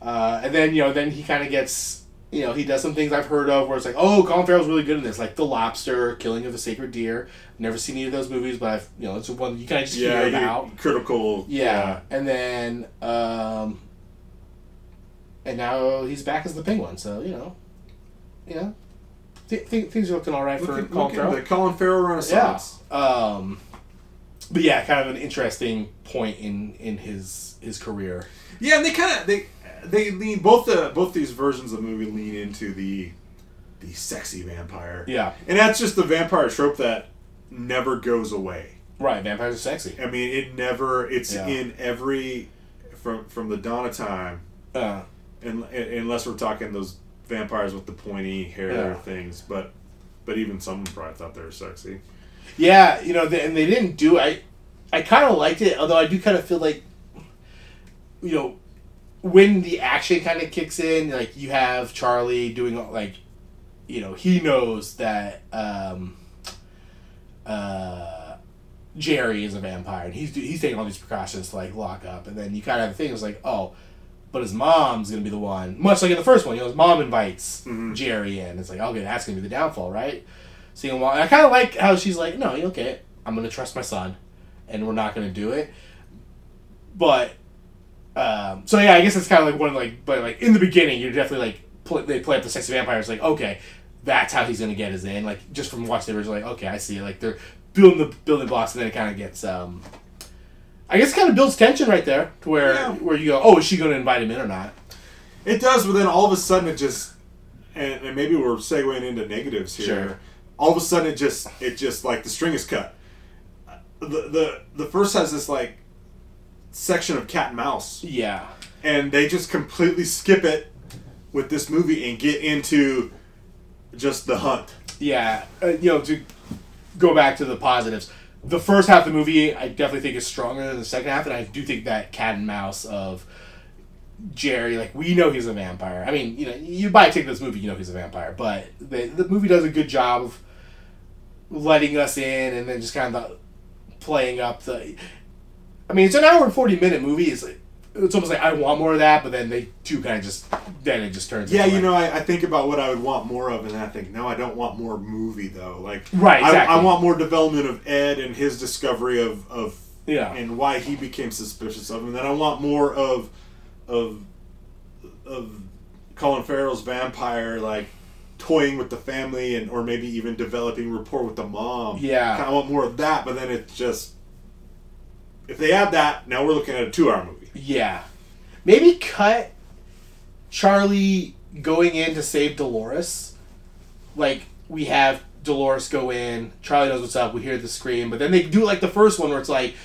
Uh, and then, you know, then he kind of gets, you know, he does some things I've heard of where it's like, oh, Colin Farrell's really good in this, like The Lobster, Killing of a Sacred Deer. Never seen any of those movies, but I've, you know, it's one you kind of just Yeah, hear about. critical. Yeah. And then, um, and now he's back as the penguin. So, you know, you know, th- th- things are looking all right for at, Colin Farrell. the Colin Farrell Yeah. renaissance. Um, but yeah, kind of an interesting point in, in his, his career. Yeah, and they kind of they they lean both the both these versions of the movie lean into the the sexy vampire. Yeah. and that's just the vampire trope that never goes away. Right, vampires are sexy. I mean, it never. It's Yeah. in every from from the dawn of time, Uh, and unless we're talking those vampires with the pointy hair Yeah. things, but but even some probably thought they were sexy. Yeah, you know, they, and they didn't do. I, I kind of liked it, although I do kind of feel like, you know, when the action kind of kicks in, like you have Charlie doing like, you know, he knows that um, uh, Jerry is a vampire, and he's he's taking all these precautions to like lock up, and then you kind of have the thing is like, oh, but his mom's gonna be the one, much like in the first one, you know, his mom invites Jerry in. It's like, okay, that's gonna be the downfall, right? Seeing why I kind of like how she's like, no, okay, I'm gonna trust my son, and we're not gonna do it. But, um, so yeah, I guess it's kind of like one of like, but like in the beginning, you're definitely like pl- they play up the sexy vampires, like okay, that's how he's gonna get his in. Like just from watching the original, like okay, I see. Like they're building the building blocks, and then it kind of gets. um I guess it kind of builds tension right there, to where Yeah. where you go, oh, is she gonna invite him in or not? It does, but then all of a sudden it just, and, and maybe we're segueing into negatives here. Sure. All of a sudden it just, it just like the string is cut. The the the first has this like section of cat and mouse, Yeah. and they just completely skip it with this movie and get into just the hunt. yeah, uh, you know, to go back to the positives, the first half of the movie I definitely think is stronger than the second half, and I do think that cat and mouse of Jerry, like we know he's a vampire. I mean, you know, you buy a ticket to this movie, you know he's a vampire, but the the movie does a good job of letting us in and then just kind of playing up the. I mean, it's an hour and forty minute movie. It's like, it's almost like I want more of that, but then they do kind of just then it just turns. Yeah, you like- know, I, I think about what I would want more of, and then I think, no, I don't want more movie though. Like, Right, I. I want more development of Ed and his discovery of of Yeah. and why he became suspicious of him. And then I want more of of of Colin Farrell's vampire, like toying with the family and or maybe even developing rapport with the mom. Yeah. I want more of that, but then it's just if they add that, now we're looking at a two-hour movie. Yeah. Maybe cut Charlie going in to save Dolores. Like, we have Dolores go in, Charlie knows what's up, we hear the scream, but then they do like the first one where it's like,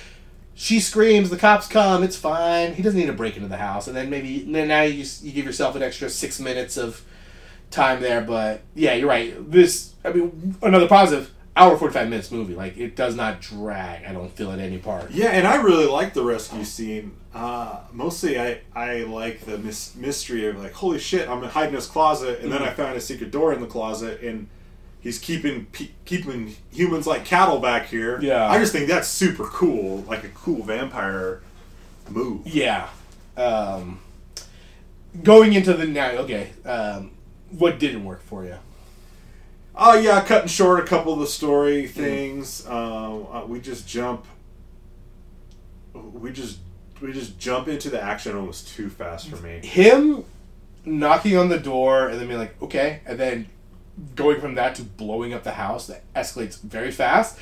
she screams, the cops come, it's fine. He doesn't need to break into the house. And then maybe, then now you, you give yourself an extra six minutes of time there. But yeah, you're right. This, I mean, another positive, hour 45 minutes movie. Like, it does not drag, I don't feel, at any part. Yeah, and I really like the rescue scene. Uh, mostly, I I like the mis- mystery of like, holy shit, I'm hiding in his closet, and then I found a secret door in the closet, and he's keeping pe- keeping humans like cattle back here. Yeah. I just think that's super cool, like a cool vampire move. Yeah. Um, going into the now, okay. Um, what didn't work for you? Oh yeah, cutting short a couple of the story things. Um, uh, we just jump. We just we just jump into the action almost too fast for me. Him knocking on the door and then being like, okay, and then going from that to blowing up the house that escalates very fast.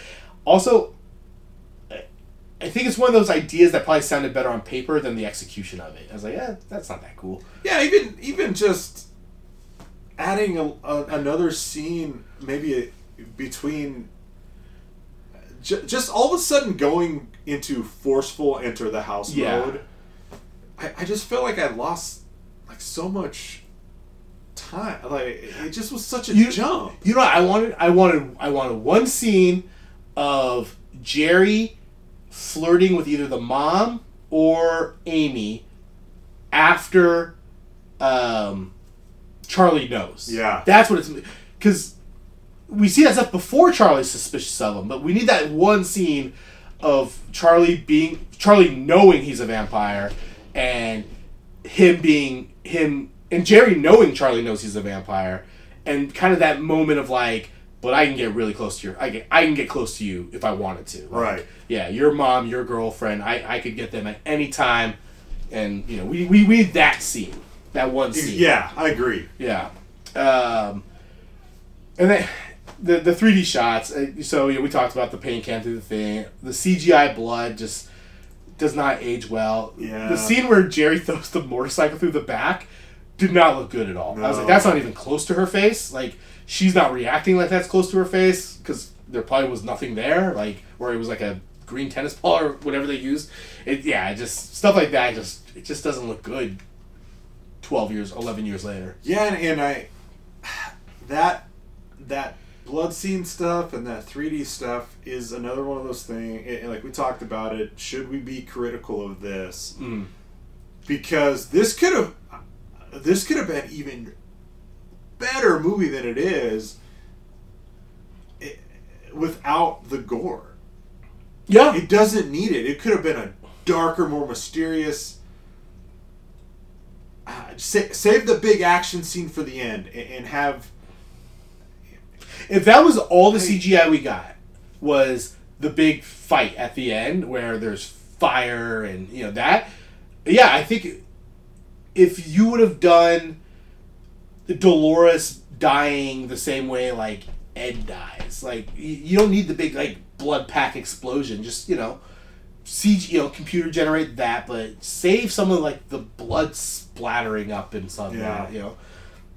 Also, I- I think it's one of those ideas that probably sounded better on paper than the execution of it. I was like, yeah, that's not that cool. Yeah, even even just adding a, a, another scene, maybe a, between. J- just all of a sudden going into forceful enter the house Yeah. mode. I, I just feel like I lost like so much time. Like it just was such a You- jump. You know, what I wanted, I wanted, I wanted one scene of Jerry flirting with either the mom or Amy after um, Charlie knows. Yeah. that's what it's because we see that stuff before Charlie's suspicious of him, but we need that one scene of Charlie being Charlie knowing he's a vampire and him being him and Jerry knowing Charlie knows he's a vampire and kind of that moment of like but I can get really close to your I can I can get close to you if I wanted to. Like, Right. Yeah, your mom, your girlfriend, I, I could get them at any time and you know, we, we, we need that scene. That one scene. Yeah, I agree. Yeah. Um, and then the the 3D shots. uh, So yeah, we talked about the paint can through the thing. The CGI blood just does not age well. Yeah. The scene where Jerry throws the motorcycle through the back did not look good at all. No. I was like, that's not even close to her face. Like she's not reacting like that's close to her face because there probably was nothing there. Like where it was like a green tennis ball or whatever they used. It yeah, just stuff like that. Just it just doesn't look good. Twelve years, eleven years later. Yeah, and, and I that that blood scene stuff and that 3D stuff is another one of those things. Eh, eh, like we talked about it, should we be critical of this? Mm. Because this could have this could have been even better movie than it is i- without the gore. Yeah, It doesn't need it. It could have been a darker, more mysterious. Uh, sa- save the big action scene for the end and, and have if that was all the CGI we got was the big fight at the end where there's fire and you know that, yeah, I think if you would have done Dolores dying the same way like Ed dies, like you don't need the big like blood pack explosion. Just you know, CG, you know, computer generate that, but save some of like the blood splattering up and. Yeah. Yeah, you know,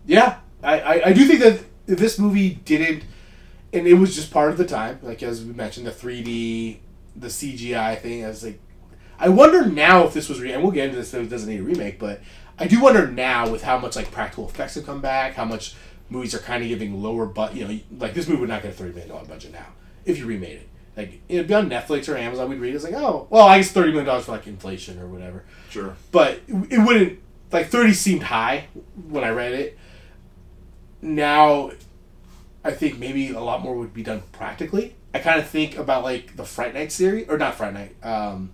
yeah, I, I I do think that this movie didn't, and it was just part of the time, like as we mentioned, the three D, the CGI thing. I was like, I wonder now if this was re- and we'll get into this. If it doesn't need a remake, but I do wonder now with how much like practical effects have come back, how much movies are kind of giving lower but you know like this movie would not get a thirty million dollar budget now if you remade it. Like it'd be on Netflix or Amazon. We'd read it, it's like oh well I guess thirty million dollars for like inflation or whatever sure. but it wouldn't like 30 seemed high when i read it now i think maybe a lot more would be done practically i kind of think about like the fright night series or not fright night um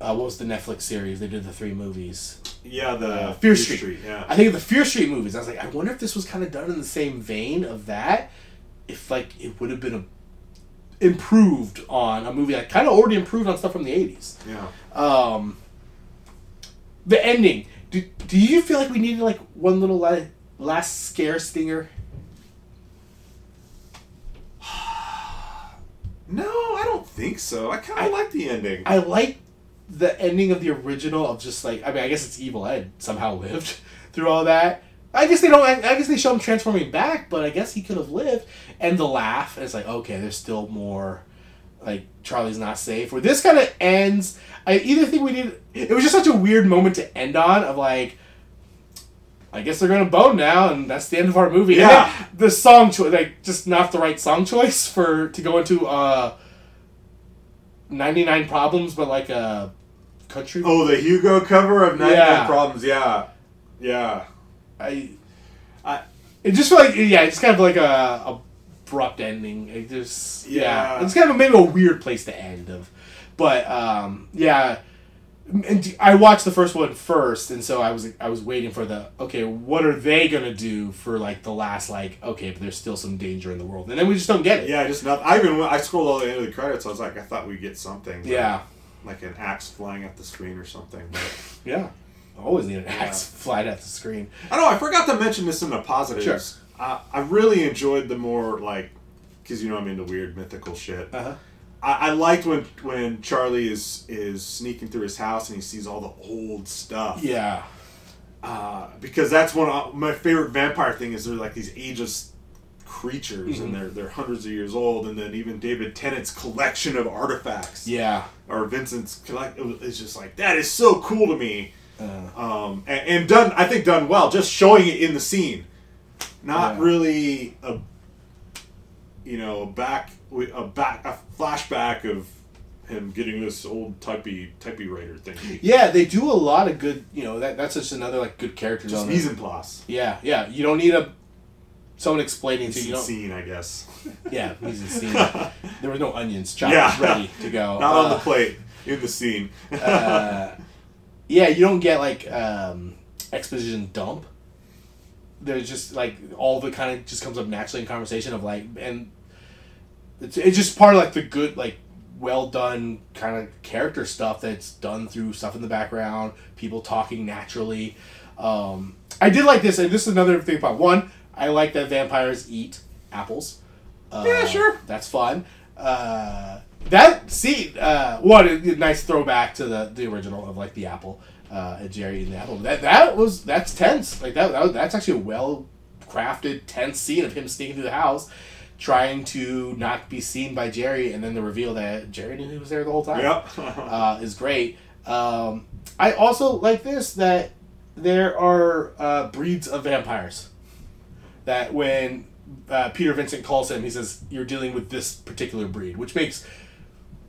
uh, what was the netflix series they did the three movies Yeah, the Uh, Fear Street. Yeah, i think of the fear street movies i was like i wonder if this was kind of done in the same vein of that if like it would have been a improved on a movie that kind of already improved on stuff from the 80s yeah. um the ending do, do you feel like we needed like one little la- last scare stinger No, I don't think so. I kind of like the ending. i like the ending of the original of just like i mean i guess it's evil ed somehow lived through all that i guess they don't i, I guess they show him transforming back but i guess he could have lived and the laugh it's like okay there's still more like charlie's not safe where this kind of ends i either think we need it was just such a weird moment to end on of like I guess they're gonna bone now, and that's the end of our movie. Yeah. the song choice, like, just not the right song choice for to go into uh, ninety nine problems, but like a country. oh, the Hugo cover of ninety nine Yeah. Problems. Yeah, yeah. I, I- it just felt like yeah, it's kind of like a, abrupt ending. It just yeah. Yeah. it's kind of maybe a weird place to end of, but um, yeah. And I watched the first one first, and so I was I was waiting for the okay, what are they gonna do for like the last like okay, but there's still some danger in the world, and then we just don't get it. Yeah, just not. I even went- I scrolled all the way into the credits. I was like, I thought we'd get something. yeah, like an axe flying at the screen or something. But yeah. I always need an axe flying at the screen. I don't know. I forgot to mention this in the positives. Sure. I, I really enjoyed the more like, because you know I'm into weird mythical shit. Uh huh. I, I liked when when Charlie is is sneaking through his house and he sees all the old stuff. Yeah. Uh, because that's one of my favorite vampire thing is they're like these ageless creatures Mm-hmm. and they're they're hundreds of years old and then even David Tennant's collection of artifacts Yeah. or Vincent's collect is just like that is so cool to me. Uh, Um, and, and done I think done well just showing it in the scene, not Yeah. really a you know a back a back a flashback of him getting this old typey typewriter thing. yeah, they do a lot of good. You know that that's just another like good character Just mise en place. Yeah, yeah. You don't need a someone explaining to you. scene, I guess. yeah, mise en scene. There was no onions chopped Yeah. ready to go. Not on Uh, the plate, in the scene. uh, yeah, you don't get like um, exposition dump. There's just like all the kind of just comes up naturally in conversation of like, and it's it's just part of like the good like well done kind of character stuff that's done through stuff in the background, people talking naturally. Um, I did like this, and this is another thing about one. I like that vampires eat apples. Uh, Yeah, sure. That's fun. Uh, that see, uh, what a nice throwback to the the original of like the apple, uh, and Jerry eating the apple. That that was that's tense. Like that, that that's actually a well crafted tense scene of him sneaking through the house. trying to not be seen by Jerry, and then the reveal that Jerry knew he was there the whole time. Yep. uh, is great. Um, I also like this that there are uh, breeds of vampires. That when uh, Peter Vincent calls him, he says, "You're dealing with this particular breed," which makes,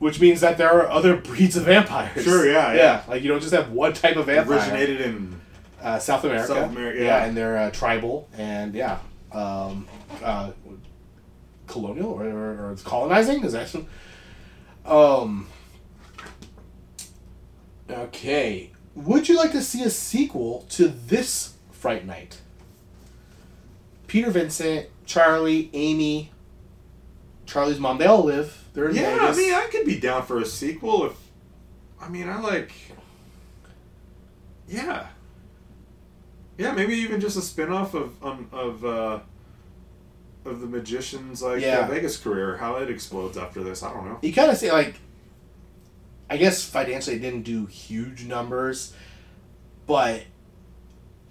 which means that there are other breeds of vampires. Sure, yeah, yeah. Like you don't just have one type of vampire. Originated in uh, South America. South America, yeah. yeah. and they're uh, tribal and yeah, um, uh, colonial or, or, or it's colonizing. Is that? Um. Okay. Would you like to see a sequel to this Fright Night? Peter Vincent, Charlie, Amy, Charlie's mom, they all live. They're in Yeah, Vegas. I mean, I could be down for a sequel if. I mean, I like. Yeah. Yeah, maybe even just a spin off of um, of uh, of the magician's like Yeah. uh, Vegas career, how it explodes after this. I don't know. you kind of see like i guess financially it didn't do huge numbers but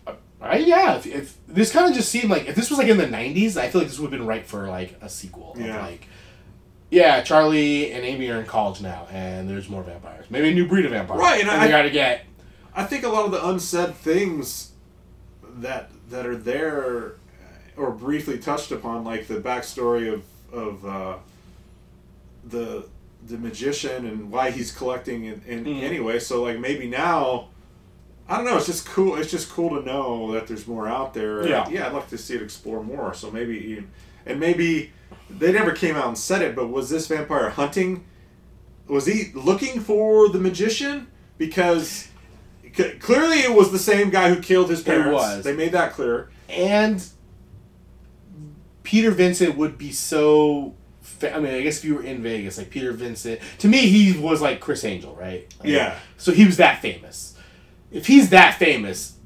uh, I, yeah if, if this kind of just seemed like if this was like in the 90s i feel like this would have been right for like a sequel of Yeah. like yeah charlie and amy are in college now and there's more vampires maybe a new breed of vampire Right, and and I- gotta get I think a lot of the unsaid things that that are there or briefly touched upon, like the backstory of of uh, the the magician and why he's collecting in, in Mhm. anyway. So like maybe now, I don't know. It's just cool. It's just cool to know that there's more out there. Yeah. yeah. I'd like to see it explore more. So maybe and maybe they never came out and said it, but was this vampire hunting? Was he looking for the magician? Because c- clearly it was the same guy who killed his parents. was. They made that clear. and Peter Vincent would be so. Fa- I mean, I guess if you were in Vegas, like Peter Vincent, to me, he was like Criss Angel, right? Like, Yeah. So he was that famous. If he's that famous,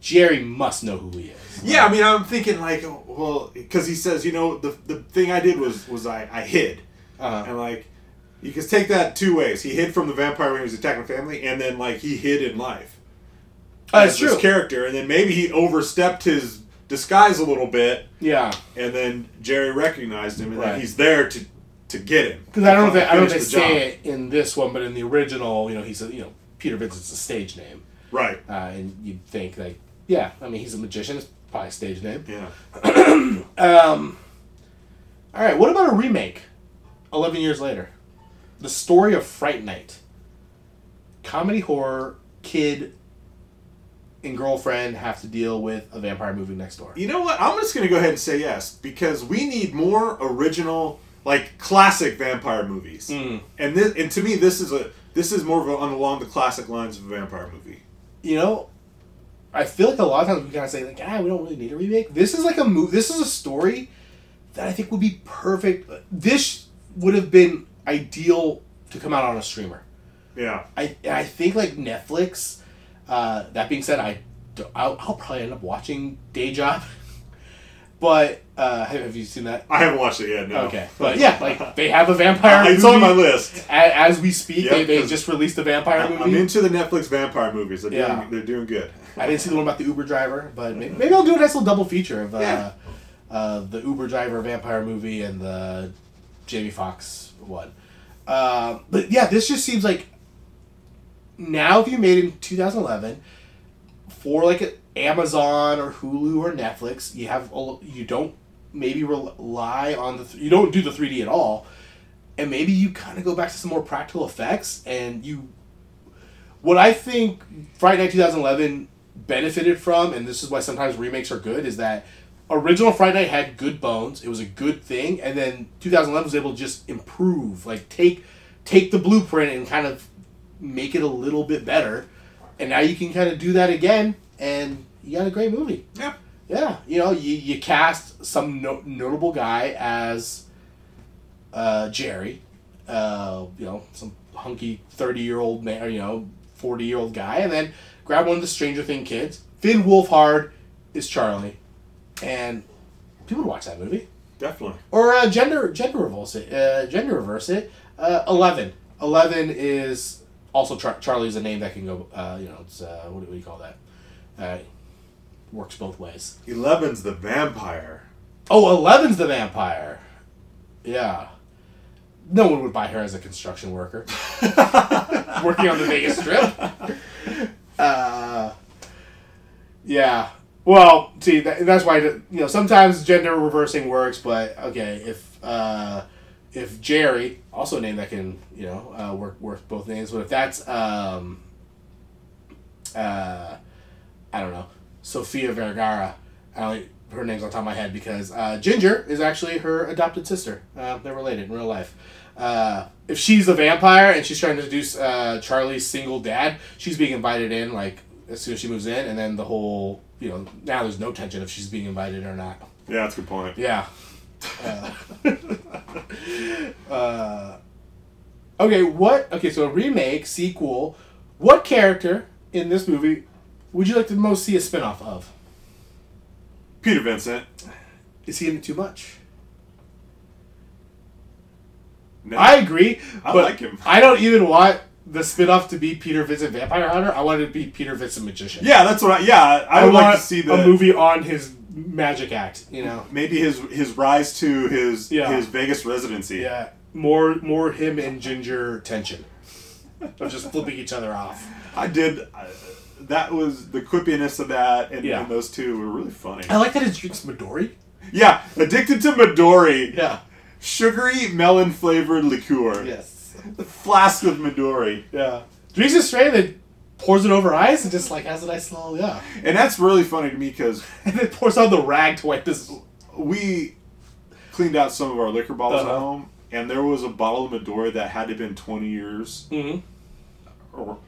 Jerry must know who he is. Yeah, I mean, I'm thinking like, well, because he says, you know, the the thing I did was was I I hid, Uh, and like, you can take that two ways. He hid from the vampire when he was attacking family, and then like he hid in life. that's as this character, and then maybe he overstepped his disguise a little bit, yeah, and then Jerry recognized him, and Right. he's there to to get him. because I don't know if they, I don't know if they the job. say it in this one, but in the original, you know, he's a, you know Peter Vincent's a stage name, Right. uh, and you'd think like, yeah, I mean, he's a magician. It's probably stage name. Yeah. Um, all right, what about a remake? Eleven years later, the story of Fright Night. Comedy horror kid and girlfriend have to deal with a vampire moving next door. You know what? I'm just gonna go ahead and say yes because we need more original, like classic vampire movies. Mm. And this, and to me, this is a this is more of a, along the classic lines of a vampire movie. You know, I feel like a lot of times we kind of say like, ah, we don't really need a remake. This is like a movie. This is a story that I think would be perfect. This would have been ideal to come out on a streamer. Yeah. I I think like Netflix. Uh, that being said, I I'll, I'll probably end up watching Day Job. But uh, have, you seen that? I haven't watched it yet. No. Okay, but yeah, like they have a vampire. it's on my list. A- As we speak, Yep, they, they just released a vampire movie. I'm into the Netflix vampire movies. They're Yeah. doing they're doing good. I didn't see the one about the Uber driver, but maybe, maybe I'll do a nice little double feature of uh, Yeah. uh, the Uber driver vampire movie and the Jamie Foxx one. Uh, but yeah, this just seems like now if you made it in 2011 for like a Amazon or Hulu or Netflix, you have you don't maybe rely on the th- you don't do the 3D at all, and maybe you kind of go back to some more practical effects and you what I think Fright Night 2011 benefited from, and this is why sometimes remakes are good, is that original Fright Night had good bones. It was a good thing, and then 2011 was able to just improve, like take take the blueprint and kind of make it a little bit better. And now you can kind of do that again, and you got a great movie. Yeah. Yeah, you know, you, you cast some no- notable guy as uh, Jerry, uh, you know, some hunky thirty year old man, or, you know, forty year old guy, and then grab one of the Stranger Thing kids. Finn Wolfhard is Charlie, and people would watch that movie. Definitely. Or uh, gender gender reverse it. Uh, gender reverse it. Uh, Eleven. Eleven is also Char- Charlie's a name that can go. Uh, you know, it's uh, what, do, what do you call that? Uh, works both ways. Eleven's the vampire. Oh, 11's the vampire. Yeah. No one would buy her as a construction worker. Working on the Vegas Strip. Uh, yeah. Well, see, that, that's why you know sometimes gender reversing works, but okay, if uh, if Jerry, also a name that can you know uh, work work both names, but if that's um, uh, I don't know, Sofia Vergara, I don't, her name's on top of my head because uh, Ginger is actually her adopted sister. Uh, they're related in real life. Uh, if she's a vampire and she's trying to seduce uh, Charlie's single dad, she's being invited in like as soon as she moves in, and then the whole you know now there's no tension if she's being invited or not. Yeah, that's a good point. Yeah. Uh, uh, okay, what? Okay, so a remake, sequel. What character in this movie would you like to most see a spinoff of? Peter Vincent. Is he in it too much? No. I agree. I but like him. I don't even want the spin off to be Peter Vincent Vampire Hunter. I want it to be Peter Vincent Magician. yeah, that's what I. Yeah, I, I, would want like to see the a movie on his magic act, you know? maybe his his rise to his Yeah. his Vegas residency. Yeah. More more him and Ginger tension. of just flipping each other off. I did. Uh, that was the quippiness of that, and, Yeah. and those two were really funny. I like that it drinks Midori. Yeah, addicted to Midori, Yeah. Sugary melon flavored liqueur. Yes. The flask of Midori, Yeah. Drinks it straight and then pours it over ice and just like has a nice little yeah. and that's really funny to me because And then pours on the rag to wipe this we cleaned out some of our liquor bottles Uh-huh. at home, and there was a bottle of Midori that had to have been twenty years, Mhm. or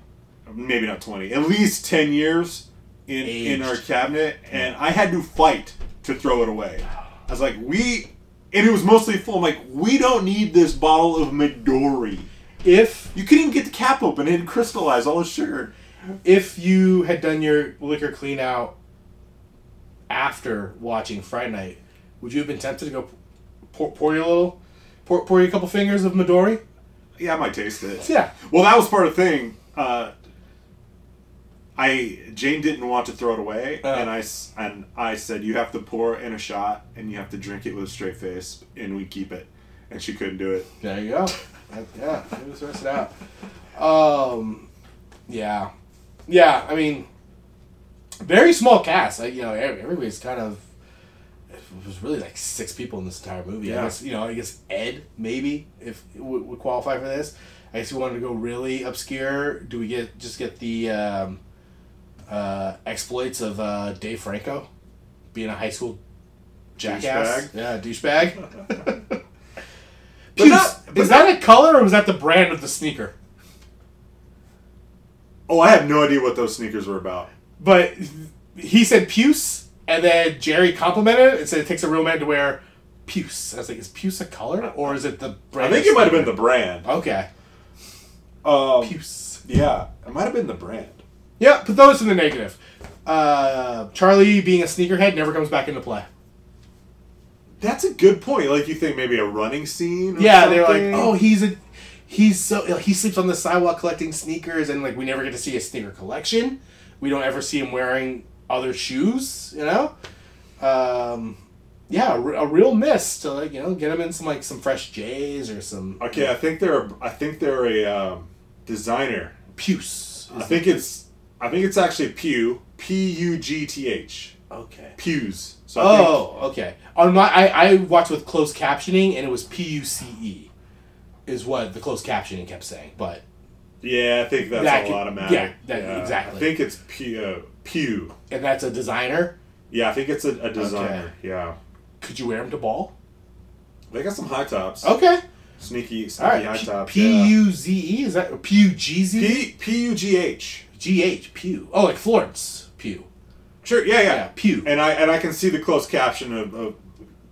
maybe not twenty, at least ten years in in our cabinet, and I had to fight to throw it away. I was like, we, and it was mostly full. I'm like, we don't need this bottle of Midori. If You couldn't even get the cap open; it had crystallized all the sugar. if you had done your liquor clean out after watching Fright Night, would you have been tempted to go pour, pour you a little, pour, pour you a couple fingers of Midori? Yeah, I might taste it. Yeah. Well, that was part of the thing. Uh, I Jane didn't want to throw it away, Uh. and I and I said you have to pour in a shot, and you have to drink it with a straight face, and we keep it. And she couldn't do it. There you go. That- yeah, let's rest it out. Um, yeah, yeah. I mean, very small cast. Like you know, everybody's kind of. It was really like six people in this entire movie. I guess you know. I guess Ed maybe if would, would qualify for this. I guess we wanted to go really obscure. Do we get just get the um, uh, exploits of uh, Dave Franco being a high school jackass? Douchebag. Yeah, douchebag. But Puce, not- but is that a color or was that the brand of the sneaker? Oh, I have no idea what those sneakers were about. But he said puce, and then Jerry complimented it and said it takes a real man to wear puce. I was like, is puce a color or is it the brand? I think of it might have been the brand. Okay, Um, puce. yeah, it might have been the brand. Yeah, put those in the negative. Uh, Charlie being a sneakerhead never comes back into play. That's a good point. Like you think maybe a running scene? Or Yeah, they're like, oh, he's a. He's so he sleeps on the sidewalk collecting sneakers, and like we never get to see a sneaker collection. We don't ever see him wearing other shoes, you know. Um, yeah, a, a real miss to like you know get him in some like some fresh J's or some Okay, I think they're. A, I think they're a um, designer. puce. I think it's. I think it's actually Pew. P U G T H. okay. Pews. So I think, Oh, okay. On my, I, I watched with closed captioning, and it was P U C E, is what the closed captioning kept saying. But yeah, I think that's That all could- automatic. yeah, that- exactly. I think it's Pew. Uh, Pew. and that's a designer. Yeah, I think it's a, a designer. Yeah. Could you wear them to ball? They got some high tops. Okay. Sneaky, sneaky All right. high P- tops. P U Z E is that or P U G Z? P P U G H. G H Pew. Oh, like Florence Pugh. Sure. Yeah, yeah. Yeah, Pew. And I and I can see the closed caption of, of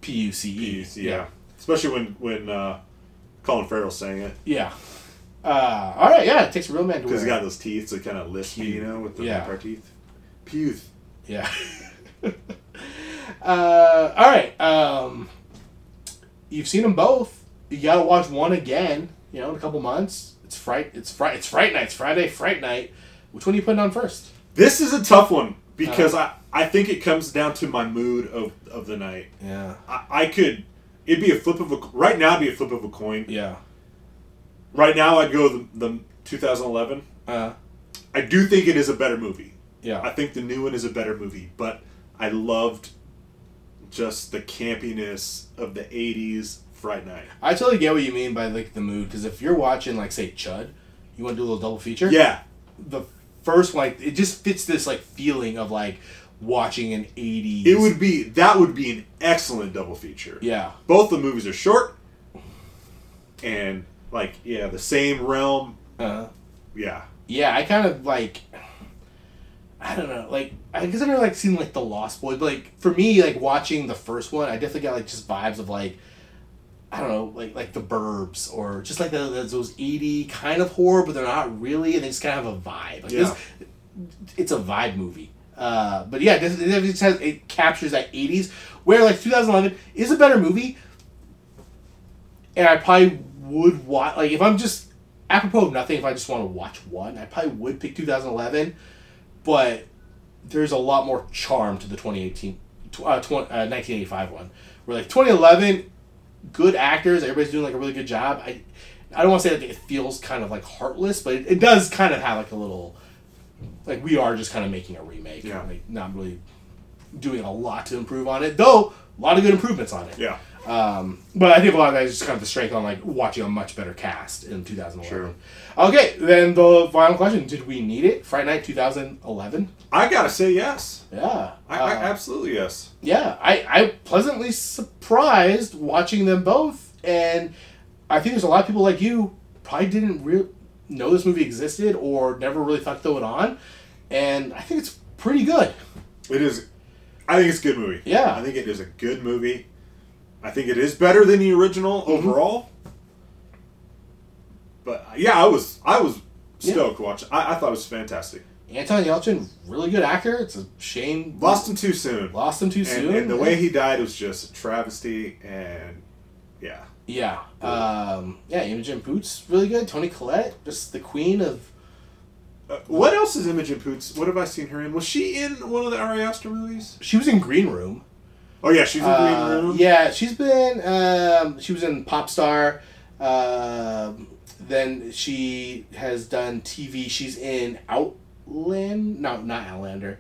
P U C E. Pews. Yeah. Especially when when uh, Colin Farrell sang it Yeah. Uh, all right. Yeah, it takes a real man to because he got those teeth, so kind of lispy, Pew. you know, with the Yeah. vampire teeth. Pews. Yeah. uh, all right. Um, you've seen them both. You gotta watch one again. You know, in a couple months. It's fright. It's fright. It's fright night. It's Friday. Fright night. Which one are you putting on first? This is a tough one because Uh. I, I think it comes down to my mood of, of the night. Yeah. I, I could it'd be a flip of a right now. It'd be a flip of a coin. Yeah. Right now, I'd go the, the 2011. Uh, I do think it is a better movie. yeah. I think the new one is a better movie, but I loved just the campiness of the 80s Fright Night. I totally get what you mean by like the mood because if you're watching like say Chud, you want to do a little double feature. Yeah. The first one, like, it just fits this like feeling of like watching an '80s. It would be that would be an excellent double feature. Yeah. Both the movies are short and like yeah, the same realm. Uh, Yeah. yeah, I kind of like. I don't know, like I guess I've never like seen like the Lost Boys, but like for me, like watching the first one, I definitely got like just vibes of like I don't know, like like the Burbs or just like the, the, those eighty kind of horror, but they're not really, and they just kind of have a vibe. Like Yeah. this, it's a vibe movie. Uh, but yeah, it, it just has it captures that eighties where like 2011 is a better movie, and I probably would watch like if I'm just apropos of nothing, if I just want to watch one, I probably would pick 2011, but there's a lot more charm to the 2018, uh, tw- uh, 1985 one. Where like 2011, good actors, everybody's doing like a really good job. I, I don't want to say that it feels kind of like heartless, but it, it does kind of have like a little, like we are just kind of making a remake, Yeah. like not really doing a lot to improve on it. Though a lot of good improvements on it. Yeah. Um, but I think a lot of that is just kind of the strength on like watching a much better cast in 2011. Okay, then the final question: Did we need it? Fright Night 2011. I gotta say yes. Yeah, I, I Uh, absolutely yes. yeah. I I pleasantly surprised watching them both, and I think there's a lot of people like you probably didn't re- know this movie existed or never really thought to throw it on, and I think it's pretty good. It is. I think it's a good movie. Yeah. I think it is a good movie. I think it is better than the original Mm-hmm. overall. But yeah, I was I was Yeah. stoked watching. I, I thought it was fantastic. Anton Yelchin, really good actor. It's a shame Lost him too soon. lost him too and, soon. and the way he died was just a travesty. And yeah, Yeah. Um, yeah, Imogen Poots, really good. Toni Collette, just the queen of. uh, what else is Imogen Poots? What have I seen her in? Was she in one of the Ari Aster movies? She was in Green Room. Oh yeah, she's in Uh, Green Room. Yeah, she's been. Um, she was in Pop Star. Um, then she has done TV. She's in Outland. No, not Outlander.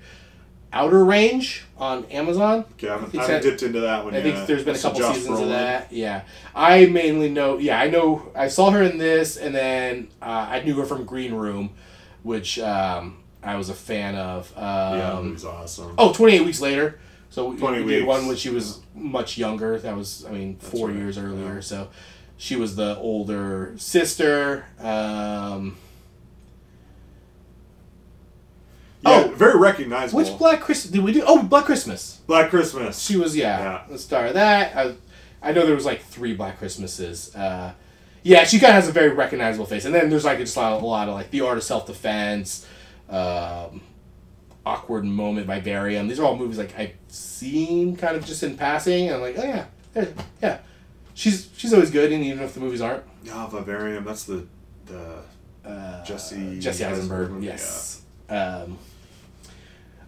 Outer Range on Amazon. Okay, I haven't, I haven't dipped into that one I yet. think there's been a That's the couple Josh seasons of that. Yeah, I mainly know. Yeah, I know. I saw her in this, and then uh, I knew her from Green Room, which um, I was a fan of. Um, Yeah, that movie's awesome. Oh, 28 weeks later. So we, we did one when she was much younger. That was, I mean, four right, years earlier. yeah. So she was the older sister. Um, Yeah, oh, very recognizable. which Black Christmas did we do? Oh, Black Christmas. Black Christmas? She was yeah, Yeah. the star of that. I, I know there was like three Black Christmases. Uh, yeah, she kind of has a very recognizable face, and then there's like just a lot, a lot of like the art of self defense, um, awkward moment Vivarium. These are all movies like I've seen kind of just in passing, and I'm like, oh yeah, yeah, she's she's always good, and even if the movies aren't. Ah, Vivarium. That's the the Uh, Jesse Jesse Eisenberg, movie, yes. Um,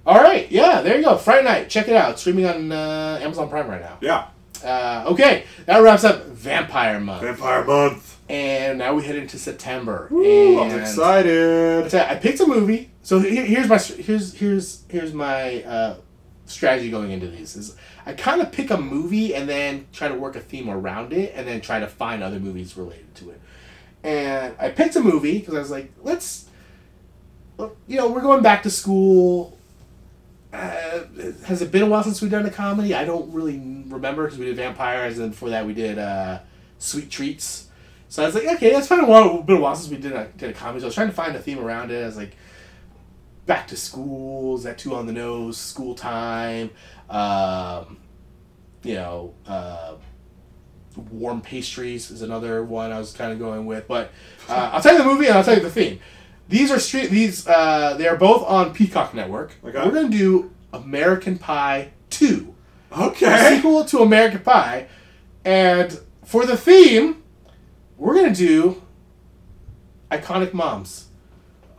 all right, yeah, there you go. Friday night, check it out. Streaming on uh, Amazon Prime right now. Yeah. Uh, okay, that wraps up Vampire Month, Vampire Month. and now we head into September. I'm excited. I picked a movie. So here, here's my here's here's here's my uh, strategy going into these is I kind of pick a movie and then try to work a theme around it, and then try to find other movies related to it. And I picked a movie because I was like, let's, you know, we're going back to school. Uh, has it been a while since we've done a comedy? I don't really remember because we did vampires, and before that we did uh, Sweet Treats. So I was like, okay, that's been a while, been a while since we did a, did a comedy. So I was trying to find a theme around it. I was like, back to school, is that too on the nose? School time, um, you know, uh, warm pastries is another one I was kind of going with. But uh, I'll tell you the movie and I'll tell you the theme. These are street. These uh, they are both on Peacock Network. Okay. We're gonna do American Pie Two Okay. sequel to American Pie. And for the theme, we're gonna do iconic moms.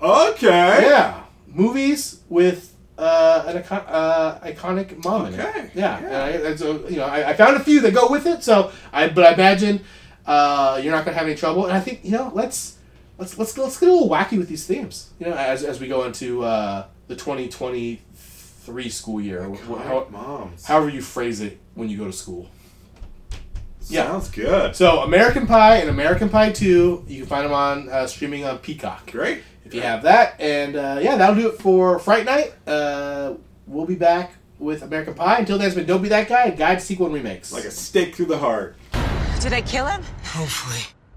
Okay. Yeah, movies with uh, an icon- uh, iconic mom in it. Okay. Yeah, Yeah. And I, and so, you know, I, I found a few that go with it. So I, but I imagine uh, you're not gonna have any trouble. And I think you know, let's let's let's let's get a little wacky with these themes. You know, as as we go into uh, the 2023 school year, wh- how- moms. however you phrase it when you go to school. yeah. Sounds good. So American Pie and American Pie Two, you can find them on uh, streaming on Peacock. Great. If you have that, and uh, yeah, that'll do it for Fright Night. Uh, we'll be back with American Pie. Until then, it's been Don't Be That Guy, a guide to sequel and remakes. Like a stake through the heart. Did I kill him? Hopefully.